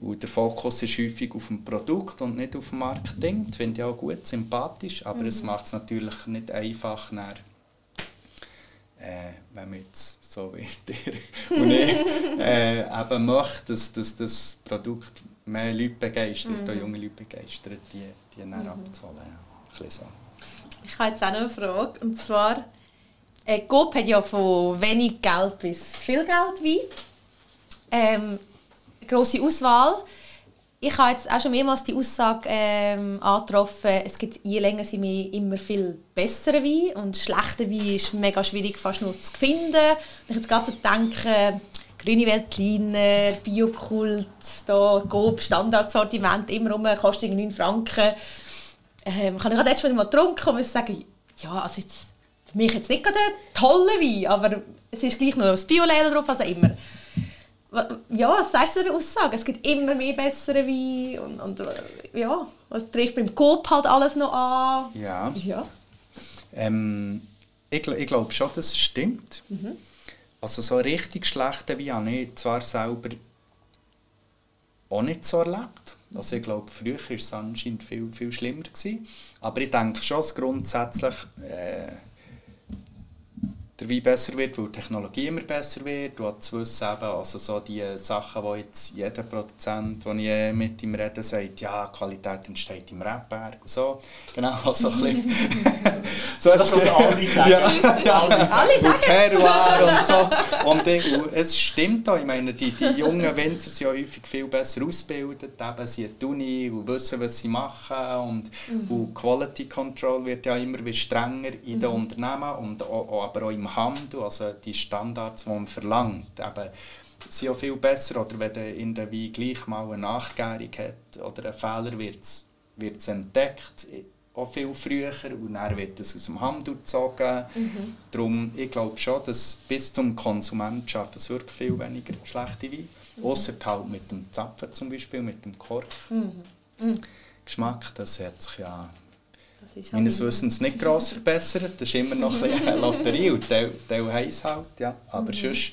und der Fokus ist häufig auf dem Produkt und nicht auf dem Marketing. Das finde ich auch gut, sympathisch, aber mhm. es macht es natürlich nicht einfach, nach, äh, wenn man jetzt so wie dir und ich äh, eben möchte, dass, dass das Produkt mehr Leute begeistert, mhm. auch junge Leute begeistert, die, die dann mhm. abzuholen. Ja. So.
Ich habe jetzt auch noch eine Frage, und zwar, äh, GoP hat ja von wenig Geld bis viel Geld wie ähm, grosse Auswahl. Ich habe jetzt auch schon mehrmals die Aussage ähm, angetroffen, es gibt je länger sie mir immer viel bessere Wein und schlechte Wein ist mega schwierig fast nur zu finden. Ich jetzt gerade denke, Grüne Weltliner, Biokult, da Gob, Standardsortiment, immer rum, kostet 9 Franken. Ähm, kann ich gerade jetzt mal getrunken und muss sagen, ja, also jetzt, für mich jetzt nicht gerade ein toller Wein, aber es ist gleich noch das Bio-Label drauf, also immer. Ja, was sagst du der Aussage? Es gibt immer mehr bessere Wein und, und ja, was trifft beim Coop halt alles noch an?
Ja. ja. Ähm, ich, ich glaube schon, dass es stimmt. Mhm. Also so richtig schlechte Wein habe ich zwar selber auch nicht so erlebt. Also ich glaube, früher war es anscheinend viel, viel schlimmer. Gewesen. Aber ich denke schon, dass grundsätzlich äh, der Wein besser wird, weil die Technologie immer besser wird. Du hast wissen, eben, also so die Sachen, die jetzt jeder Produzent, den ich mit ihm rede, sagt, ja, Qualität entsteht im Rebberg und so. Genau, so ein bisschen.
so das, was alle sagen. Ja,
ja, alle sagen und
Terroir und so. Und, ich, und es stimmt auch, ich meine, die, die jungen Winzer sind ja häufig viel besser ausgebildet, eben, sie haben die Uni und wissen, was sie machen und, mhm. und Quality Control wird ja immer wie strenger in den mhm. Unternehmen und auch, aber auch im Handel, also die Standards, die man verlangt, eben, sind auch viel besser. Oder wenn in der Wein gleich mal eine Nachgärung hat oder ein Fehler wird es entdeckt, auch viel früher und dann wird es aus dem Handel gezogen. Mhm. Darum, ich glaube schon, dass bis zum Konsument schaffen es wirklich viel weniger schlechte Weine. Mhm. Ausser halt mit dem Zapfen zum Beispiel, mit dem Kork. Mhm. Mhm. Geschmack, das hat sich ja meines
halt-
Wissens nicht gross verbessert. Das ist immer noch ein bisschen eine Lotterie und Teil, Teil heisst halt, ja. Aber sonst,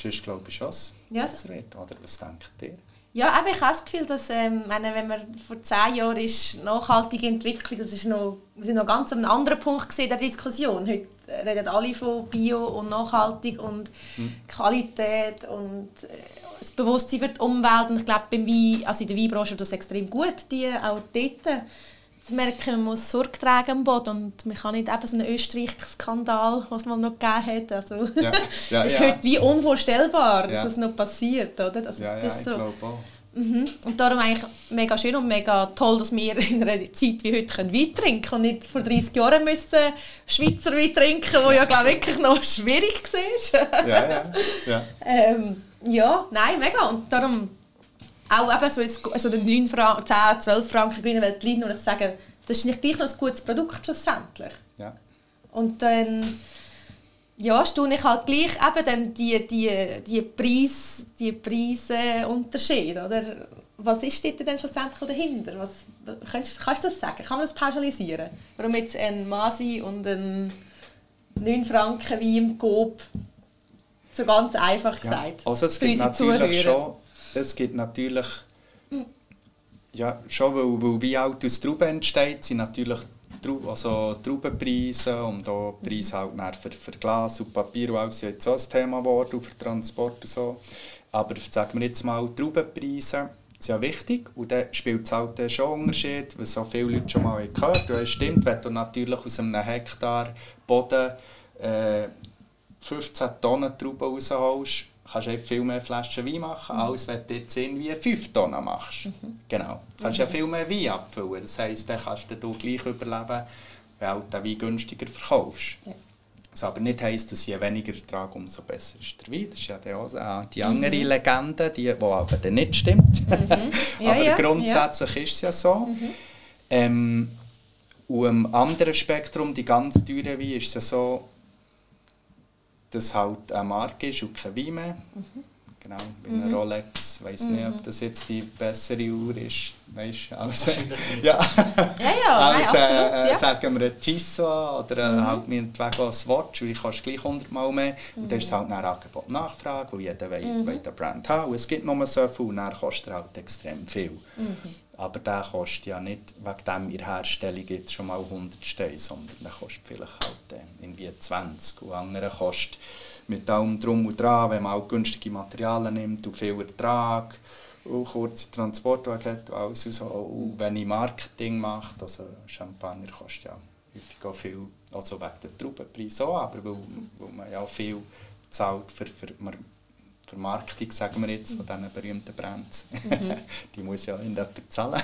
sonst glaube ich schon, dass
Mhm. Ja.
es wird. Oder was denkt ihr?
Ja, aber ich habe das Gefühl, dass ähm, wenn man vor zehn Jahren ist, nachhaltige Entwicklung, das ist noch, wir sind noch ganz an einem anderen Punkt gesehen der Diskussion. Heute reden alle von Bio und nachhaltig und Qualität und äh, das Bewusstsein für die Umwelt. Und ich glaube, beim Wein, also in der Weinbranche ist das extrem gut, die auch dort zu merken, man muss Sorge tragen am Boden und man kann nicht eben so einen Österreich-Skandal, was man noch gegeben hat. Also,
Ja, ja,
ist
ja.
heute wie unvorstellbar, dass das noch passiert. Oder? Also,
Ja, ja,
das ist
ich
so.
glaube auch.
Mhm. Und darum eigentlich mega schön und mega toll, dass wir in einer Zeit wie heute können Wein trinken können und nicht vor 30 Jahren müssen Schweizer Wein trinken, wo ja glaube ich, wirklich noch schwierig war.
Ja, ja, ja.
ähm, ja, nein, mega. Und darum auch eben so, ein, so einen 9 Franken, 10, 12 Franken grüne Veltlin und ich sage, das ist nicht gleich noch ein gutes Produkt schlussendlich.
ja.
Und dann ja, staune ich halt gleich eben dann die, die, die, Preis, die Preisunterschiede, oder? Was ist dort denn schlussendlich dahinter? Was, kannst, kannst du das sagen? Kann man das pauschalisieren? Warum jetzt ein Masi und ein 9 Franken wie im Coop so ganz einfach gesagt?
Ja. Also es gibt natürlich
Zuhörer.
schon, es gibt natürlich, ja, schon weil, weil wie alt aus Trauben entsteht, sind natürlich Trau- also Traubenpreise und auch Preise halt dann für, für Glas und Papier und alles jetzt auch ein Thema geworden, für Transport und so. Aber sagen wir jetzt mal, Traubenpreise sind ja wichtig und dann spielt es halt schon Unterschied, was so viele Leute schon mal gehört haben. Stimmt, wenn du natürlich aus einem Hektar Boden äh, 15 Tonnen Trauben rausholst, kannst du viel mehr Flaschen Wein machen, als wenn du jetzt irgendwie 5 Tonnen machst. Genau. Du kannst ja viel mehr Wein abfüllen. Das heisst, dann kannst du gleich überleben, wenn du den Wein günstiger verkaufst.
Ja.
Was aber nicht heisst, dass je weniger Ertrag, umso besser ist der Wein. Das ist ja auch äh, die andere Legende, die, die aber dann nicht stimmt.
Ja,
aber
ja,
grundsätzlich ist es ja so. Ähm, und am anderen Spektrum, die ganz teuren Wein, ist es ja so, dass halt eine Marke ist und kein Wein mehr. Genau, wie eine Rolex. Ich weiss nicht, ob das jetzt die bessere Uhr ist. Weißt du, also, ja.
Ja, ja, nein,
also,
absolut.
äh,
Ja.
sagen wir ein Tissot oder äh, halt meinetwegen ein Swatch, weil ich kostet gleich 100 Mal mehr. Und dann ist es halt ein Angebot und Nachfrage und jeder will, will den Brand haben. Und es gibt nur so viel und dann kostet er halt extrem viel. Aber der kostet ja nicht wegen dem in der Herstellung jetzt schon mal 100 Steine, sondern der kostet vielleicht halt äh, irgendwie 20. Und andere kostet mit allem drum und dran, wenn man auch günstige Materialien nimmt und viel Ertrag und kurze Transportwege hat und alles und so. Und wenn ich Marketing mache, also Champagner kostet ja häufig auch viel, also wegen der Traubenpreis auch, aber weil, weil man ja viel zahlt für, für Vermarktung, sagen wir jetzt, von diesen berühmten Brands. Die muss ja irgendjemand zahlen.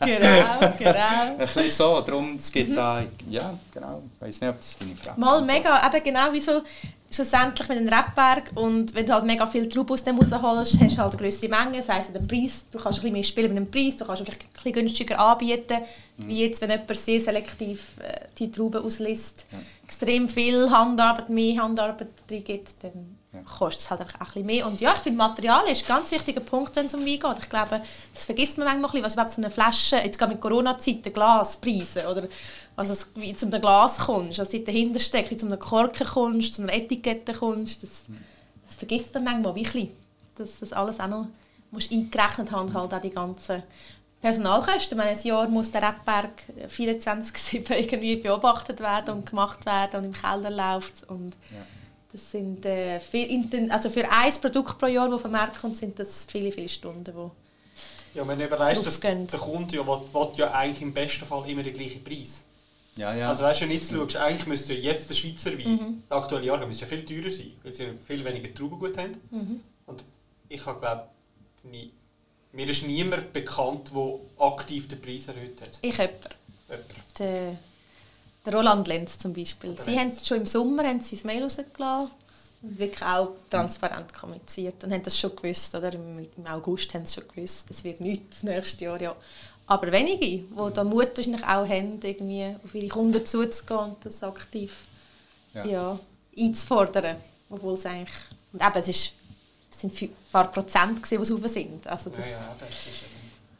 Genau, genau.
Ein bisschen so, darum, es gibt da, ja, genau, ich weiss nicht, ob das deine Frage
Mal mega, eben genau wie so schlussendlich mit einem Rebberg und wenn du halt mega viel Trauben aus dem rausholst, hast du halt eine größere Menge, das heisst, der Preis, du kannst ein bisschen mehr spielen mit dem Preis, du kannst ein bisschen günstiger anbieten, wie jetzt, wenn jemand sehr selektiv äh, die Trauben auslässt, extrem viel Handarbeit, mehr Handarbeit drin gibt, dann
Ja.
kostet es halt einfach auch ein bisschen mehr. Und ja, ich finde, Material ist ein ganz wichtiger Punkt, wenn es um Wein geht. Ich glaube, das vergisst man manchmal ein bisschen, was überhaupt so eine Flasche, jetzt gerade mit Corona-Zeiten, Glaspreise oder was es, wie zu einem Glas kommst, was dahinter steckt, wie zu einem Korken kommst, zu einer Etikette kommst, das, das vergisst man manchmal wirklich, dass das alles auch noch musst eingerechnet haben, halt auch die ganzen Personalkosten. Meine, ein Jahr muss der Rebberg 24-7 irgendwie beobachtet werden und gemacht werden und im Keller läuft und
Ja.
Das sind äh, viel, also für ein Produkt pro Jahr, das vermerkt kommt, sind das viele, viele Stunden, wo
Ja, wenn du überlegst, dass der Kunde ja, will, will ja eigentlich im besten Fall immer den gleichen Preis.
Ja, ja.
Also weißt du, wenn du jetzt schaust, eigentlich müsste ja jetzt der Schweizer Wein, der aktuelle Jahrgang, müsste ja viel teurer sein, weil sie viel weniger Traubengut haben. Und ich habe glaube nie, mir ist niemand bekannt, der aktiv den Preis erhöht hat.
ich jemand,
Jemand.
der Roland Lenz zum Beispiel. Sie haben schon im Sommer haben sie das Mail rausgelassen und wirklich auch transparent kommuniziert und haben das schon gewusst, oder? Im, im August haben sie schon gewusst, das wird nichts das nächste Jahr, ja. Aber wenige, die da Mut wahrscheinlich auch haben, irgendwie auf ihre Kunden zuzugehen und das aktiv
Ja.
ja. einzufordern. Obwohl es eigentlich... Und eben, es, ist, es sind ein paar Prozent, gewesen, die rauf sind. Also das
Ja, das ist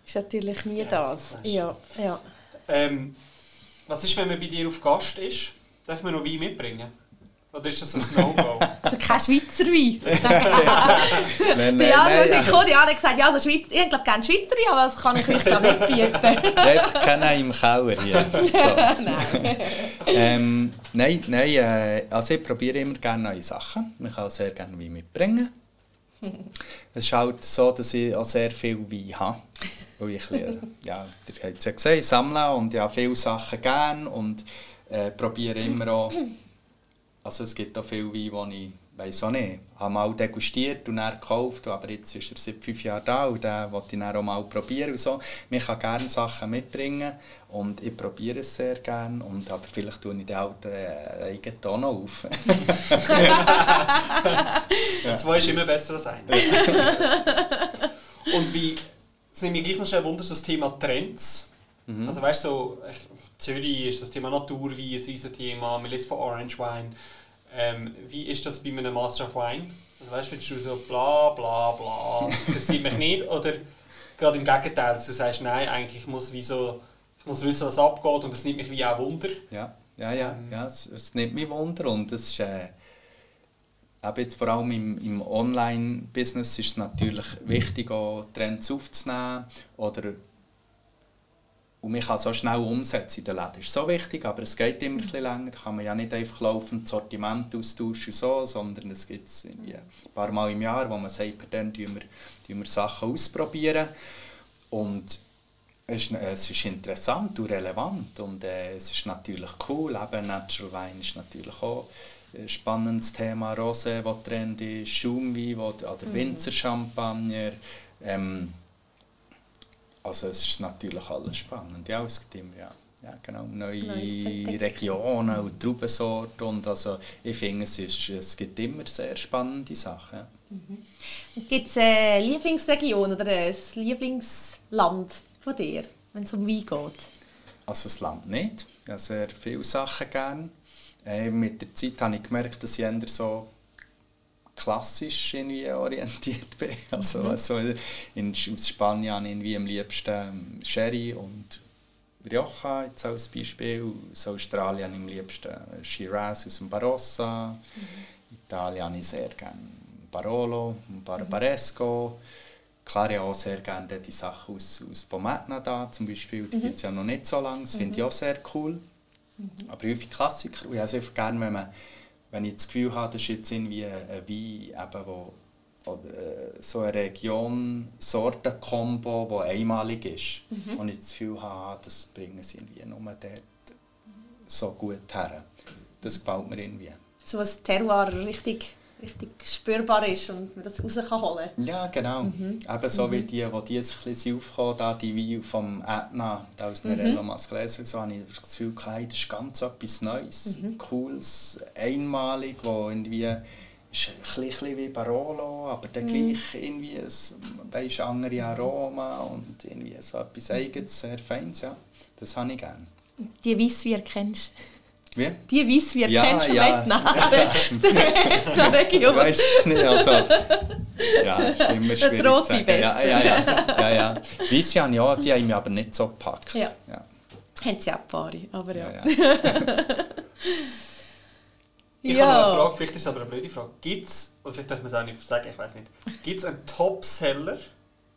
ist natürlich nie das.
das
Ja, ja.
Ähm, Was ist, wenn man bei dir auf Gast ist? Darf man noch Wein mitbringen? Oder ist das so ein No-Go?
Also kein Schweizer Wein.
Nein,
Die
nein,
gekommen, die Jana hat gesagt, ja, also Schweiz, ich glaube gerne Schweizer Wein, aber das kann ich euch glaube nicht bieten.
Einfach keinen im Keller hier. So. ähm, nein, nein äh, also ich probiere immer gerne neue Sachen. Ich kann auch sehr gerne Wein mitbringen. Es ist halt so, dass ich auch sehr viel Wein habe. Weil ich, ja, ihr habt es ja gesehen, ich sammle und ich habe viele Sachen gerne und äh, probiere immer auch, also es gibt auch viel Wein, die ich weiß auch nicht, habe mal degustiert und dann gekauft, aber jetzt ist er seit fünf Jahren da und den wollte ich dann auch mal probieren und so. Ich kann gerne Sachen mitbringen und ich probiere es sehr gerne, und, aber vielleicht tue ich den alten äh, eigenen noch auf.
Zwei ist immer besser als einer. Und wie, es nimmt mich gleich noch schnell Wunder, das Thema Trends. Also weißt du, so, ich- Zürich ist das Thema Naturwein ein Thema, man liest von Orange Wine. Ähm, wie ist das bei einem Master of Wine? Also, weißt du, du so bla bla bla, das sieht mich nicht? Oder gerade im Gegenteil, dass du sagst, nein, eigentlich ich muss, wie so, ich muss wissen, was abgeht und das nimmt mich wie auch Wunder.
Ja, ja, ja, ja es, es nimmt mich Wunder und es ist, äh, jetzt vor allem im, im Online-Business ist es natürlich wichtig, auch Trends aufzunehmen oder und man kann so schnell umsetzen in den Läden. Das ist so wichtig, aber es geht immer ein bisschen länger. Da kann man ja nicht einfach laufend Sortiment austauschen, so, sondern es gibt es ein paar Mal im Jahr, wo man sagt, dann tun wir, tun wir Sachen ausprobieren. Und es ist, es ist interessant und relevant und äh, es ist natürlich cool. Eben Natural Wine ist natürlich auch ein spannendes Thema. Rosé, wo Trend ist, Schaumwein, wo, oder Winzer Champagner. Ähm, also es ist natürlich alles spannend. Ja, es gibt immer, ja. Ja, genau, neue. Regionen und Traubensorten und also ich finde, es, ist, es gibt immer sehr spannende Sachen. ja.
Gibt es eine Lieblingsregion oder ein Lieblingsland von dir, wenn es um Wein geht?
Also das Land nicht. Ich habe sehr viele Sachen gerne. Äh, mit der Zeit habe ich gemerkt, dass ich eher so klassisch irgendwie orientiert bin. Also, also in, aus Spanien habe ich irgendwie am liebsten ähm, Sherry und Rioja jetzt als Beispiel. Aus Australien am liebsten Shiraz aus dem Barossa. Italien habe ich sehr gerne Barolo, Barbaresco. Klar, ich habe auch sehr gerne die Sachen aus, aus vom Etna da, zum Beispiel. Die gibt es ja noch nicht so lange. Das finde ich auch sehr cool. Aber häufig Klassiker. Und ich habe es einfach gerne, wenn, man, wenn ich das Gefühl habe, das ist jetzt irgendwie ein Wein, eben, wo, oder, äh, so eine Region-Sorten-Kombo, die einmalig ist. Und ich das Gefühl habe, das bringen sie irgendwie nur dort so gut her. Das gefällt mir irgendwie.
So ein Terroir richtig, richtig spürbar ist und man das raus kann holen.
Ja, genau. Eben so wie die, die dieses ein bisschen aufgekommen da die Weine vom Ätna, da aus Nerello Mascalese, so habe ich das Gefühl, hey, das ist ganz etwas Neues, Cooles, einmalig, wo irgendwie ist ein bisschen wie Barolo, aber dann gleich irgendwie ein, weisst, andere Aroma und irgendwie so etwas Eigenes, sehr Feines, ja. Das habe ich gerne.
Die Weissbier kennst
Wie?
Die Weissbier
Ja,
kennst du
ja.
nicht? Nein, der
Ich
Region.
weiß es nicht, also... Ja, ist immer schwierig zu
Rotwein
sagen. Ja,
besser.
ja, ja. ja, ja. Weisswein, ja, die haben mich aber nicht so gepackt.
Ja.
Ja,
Haben sie auch ein paar, aber ja.
ja, ja.
Ich habe noch eine Frage, vielleicht ist es aber eine blöde Frage. Gibt es, oder vielleicht darf man es auch nicht sagen, ich weiß nicht, gibt es einen Topseller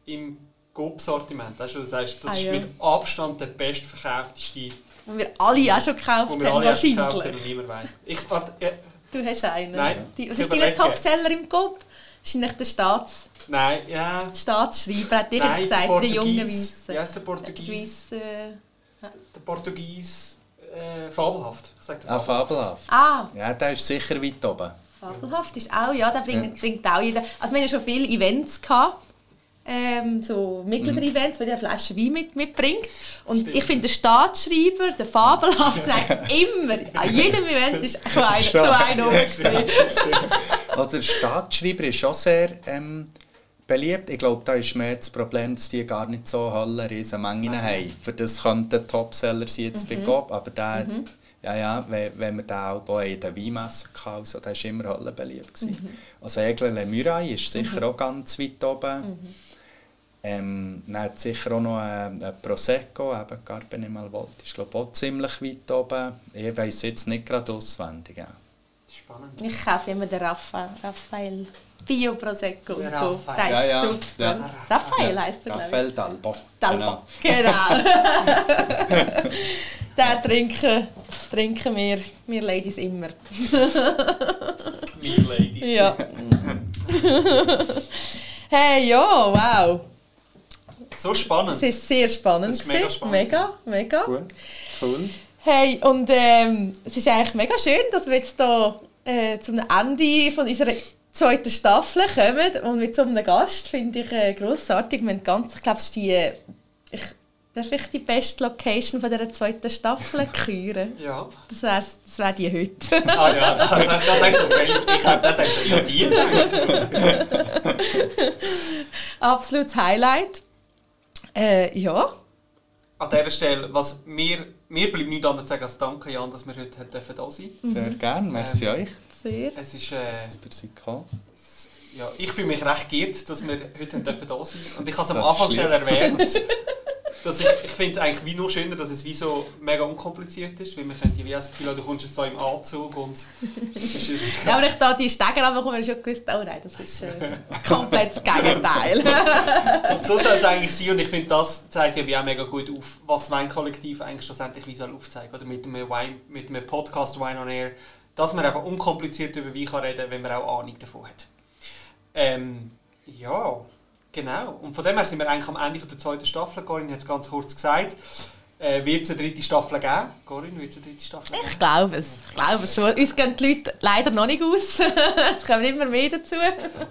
im Coop-Sortiment? Weißt du, du sagst, das
Ah,
ist
ja.
mit Abstand der bestverkaufteste,
Und wir alle auch schon gekauft haben,
gekauft
wahrscheinlich.
weiss. Ich, warte, ja,
Du hast einen.
Nein,
Die, was ist dein. Topseller im Kopf? Wahrscheinlich der Staats,
nein, ja...
Staatsschreiber, hat dir jetzt
der
gesagt, der junge. Weisse.
Heisst der Portugies?
Weisse.
Der Portugies... Äh, fabelhaft. Ich sag dir
Ah, fabelhaft.
Ah,
Ja, der ist sicher weit oben.
fabelhaft ist auch, ja, da bringt, bringt auch jeder. Also wir hatten ja schon viele Events gehabt. Ähm, so Mitglieder-Events, wo der eine Flasche Wein mit, mitbringt. Und ich finde, der Staatsschreiber, der Fabelhaft, sagt immer, an jedem Event ist einer, so einer gewesen.
Also der Staatsschreiber ist schon sehr ähm, beliebt. Ich glaube, da ist mehr das Problem, dass die gar nicht so alle riesen Mengen haben. Für das könnte ein Topseller sein jetzt bei Coop, aber der, ja, ja, wenn, wenn wir den auch in den Weinmessen hatten, also, der war immer alle beliebt. gewesen. Also Aigle Le Muraille ist sicher auch ganz weit oben. Ähm, dann hat sicher auch noch ein, ein Prosecco, eben Carbone Malvolti, ist glaube auch ziemlich weit oben. Ich weiss jetzt nicht gerade auswendig. Ja.
Spannend.
Ich kaufe immer den Raphael. Raphael. Bio Prosecco.
Der. Raphael.
Der ist
Ja, ja.
super.
Ja.
Raphael heisst er, glaube ich.
Raphael Dalbo.
Dalbo. Genau. Den trinken, trinken wir, wir Ladies immer.
Meine Ladies.
Ja. hey, ja, wow.
So spannend.
Es ist sehr spannend.
Das ist mega spannend.
Mega, mega.
Cool. cool.
Hey, und ähm, es ist eigentlich mega schön, dass wir jetzt hier äh, zum Ende von unserer zweiten Staffel kommen und mit so einem Gast finde ich äh, grossartig. Wir haben ganz, ich glaube, es ist die, ich, darf ich die beste Location von dieser zweiten Staffel küren?
Ja.
Das wäre das wär die heute.
Ah ja, das heißt, das heißt so geil. Ich habe gedacht, ja, die.
Absolutes Highlight. Äh, ja,
An dieser Stelle, was mir, mir bleibt nichts anderes zu sagen als danke, Jan, dass wir heute hier dürfen da sein
Sehr gerne. Merci
Ähm,
euch,
sehr.
Es ist, äh,
dass ihr seid.
Ja, ich fühle mich recht geehrt, dass wir heute hier dürfen da sein Und ich habe es am Anfang schon erwähnt, dass ich, ich finde es eigentlich wie noch schöner, dass es wie so mega unkompliziert ist, weil wir können ja wie das Gefühl haben, du kommst jetzt da im Anzug und ist
Ja, aber ich da die Stege runterkomme, habe ich schon gewusst, oh nein, das ist äh, komplett das Gegenteil.
Und so soll es eigentlich sein und ich finde, das zeigt ja wie auch mega gut auf, was Wein-Kollektiv eigentlich schlussendlich wie soll aufzeigen Oder mit einem, Wine, mit einem Podcast Wine on Air, dass man eben unkompliziert über Wein kann reden kann, wenn man auch Ahnung davon hat. Ähm, ja, genau. Und von dem her sind wir eigentlich am Ende von der zweiten Staffel. Corinne hat es ganz kurz gesagt. Äh, wird es eine dritte Staffel geben? Corinne, wird es eine dritte Staffel geben?
Ich glaube es. Ich glaube es schon. Uns gehen die Leute leider noch nicht aus. es kommen immer mehr dazu.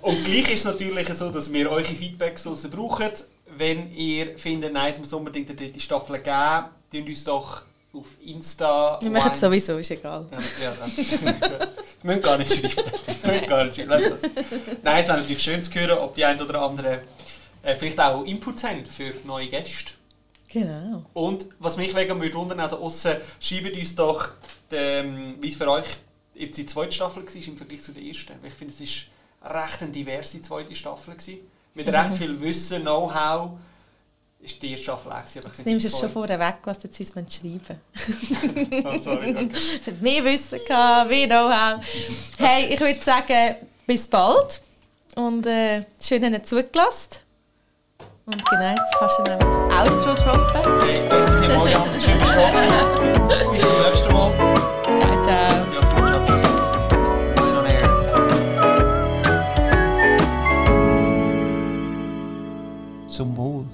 Und gleich ist es natürlich so, dass wir eure Feedbacks brauchen. Wenn ihr findet, nein, es muss unbedingt eine dritte Staffel geben, tun uns doch auf Insta.
Wir machen es sowieso, ist egal.
Ja, ja. Wir müssen gar nicht schreiben. Wir müssen gar nicht schreiben. Nein, es wäre natürlich schön zu hören, ob die ein oder andere äh, vielleicht auch Inputs haben für neue Gäste.
Genau.
Und was mich wegen würde wundern, auch da aussen, schreibt uns doch, ähm, wie es für euch jetzt die zweite Staffel war im Vergleich zu der ersten. Ich finde, es war recht eine diverse zweite Staffel. Gewesen. Mit recht viel Wissen, Know-how ist dir schon Flex.
Jetzt nimmst du es schon vorher weg, was du zu uns schreiben
oh, sorry, okay.
Wir Wissen gehabt, mehr Know-how. Hey, ich würde sagen, bis bald. Und äh, schön, dass ihr zugelassen Und genau, jetzt kannst du noch das Outro droppen.
Hey, merci vielmals, Jan. Schön, dass Bis zum nächsten Mal.
Ciao, ciao. Zum Wohl.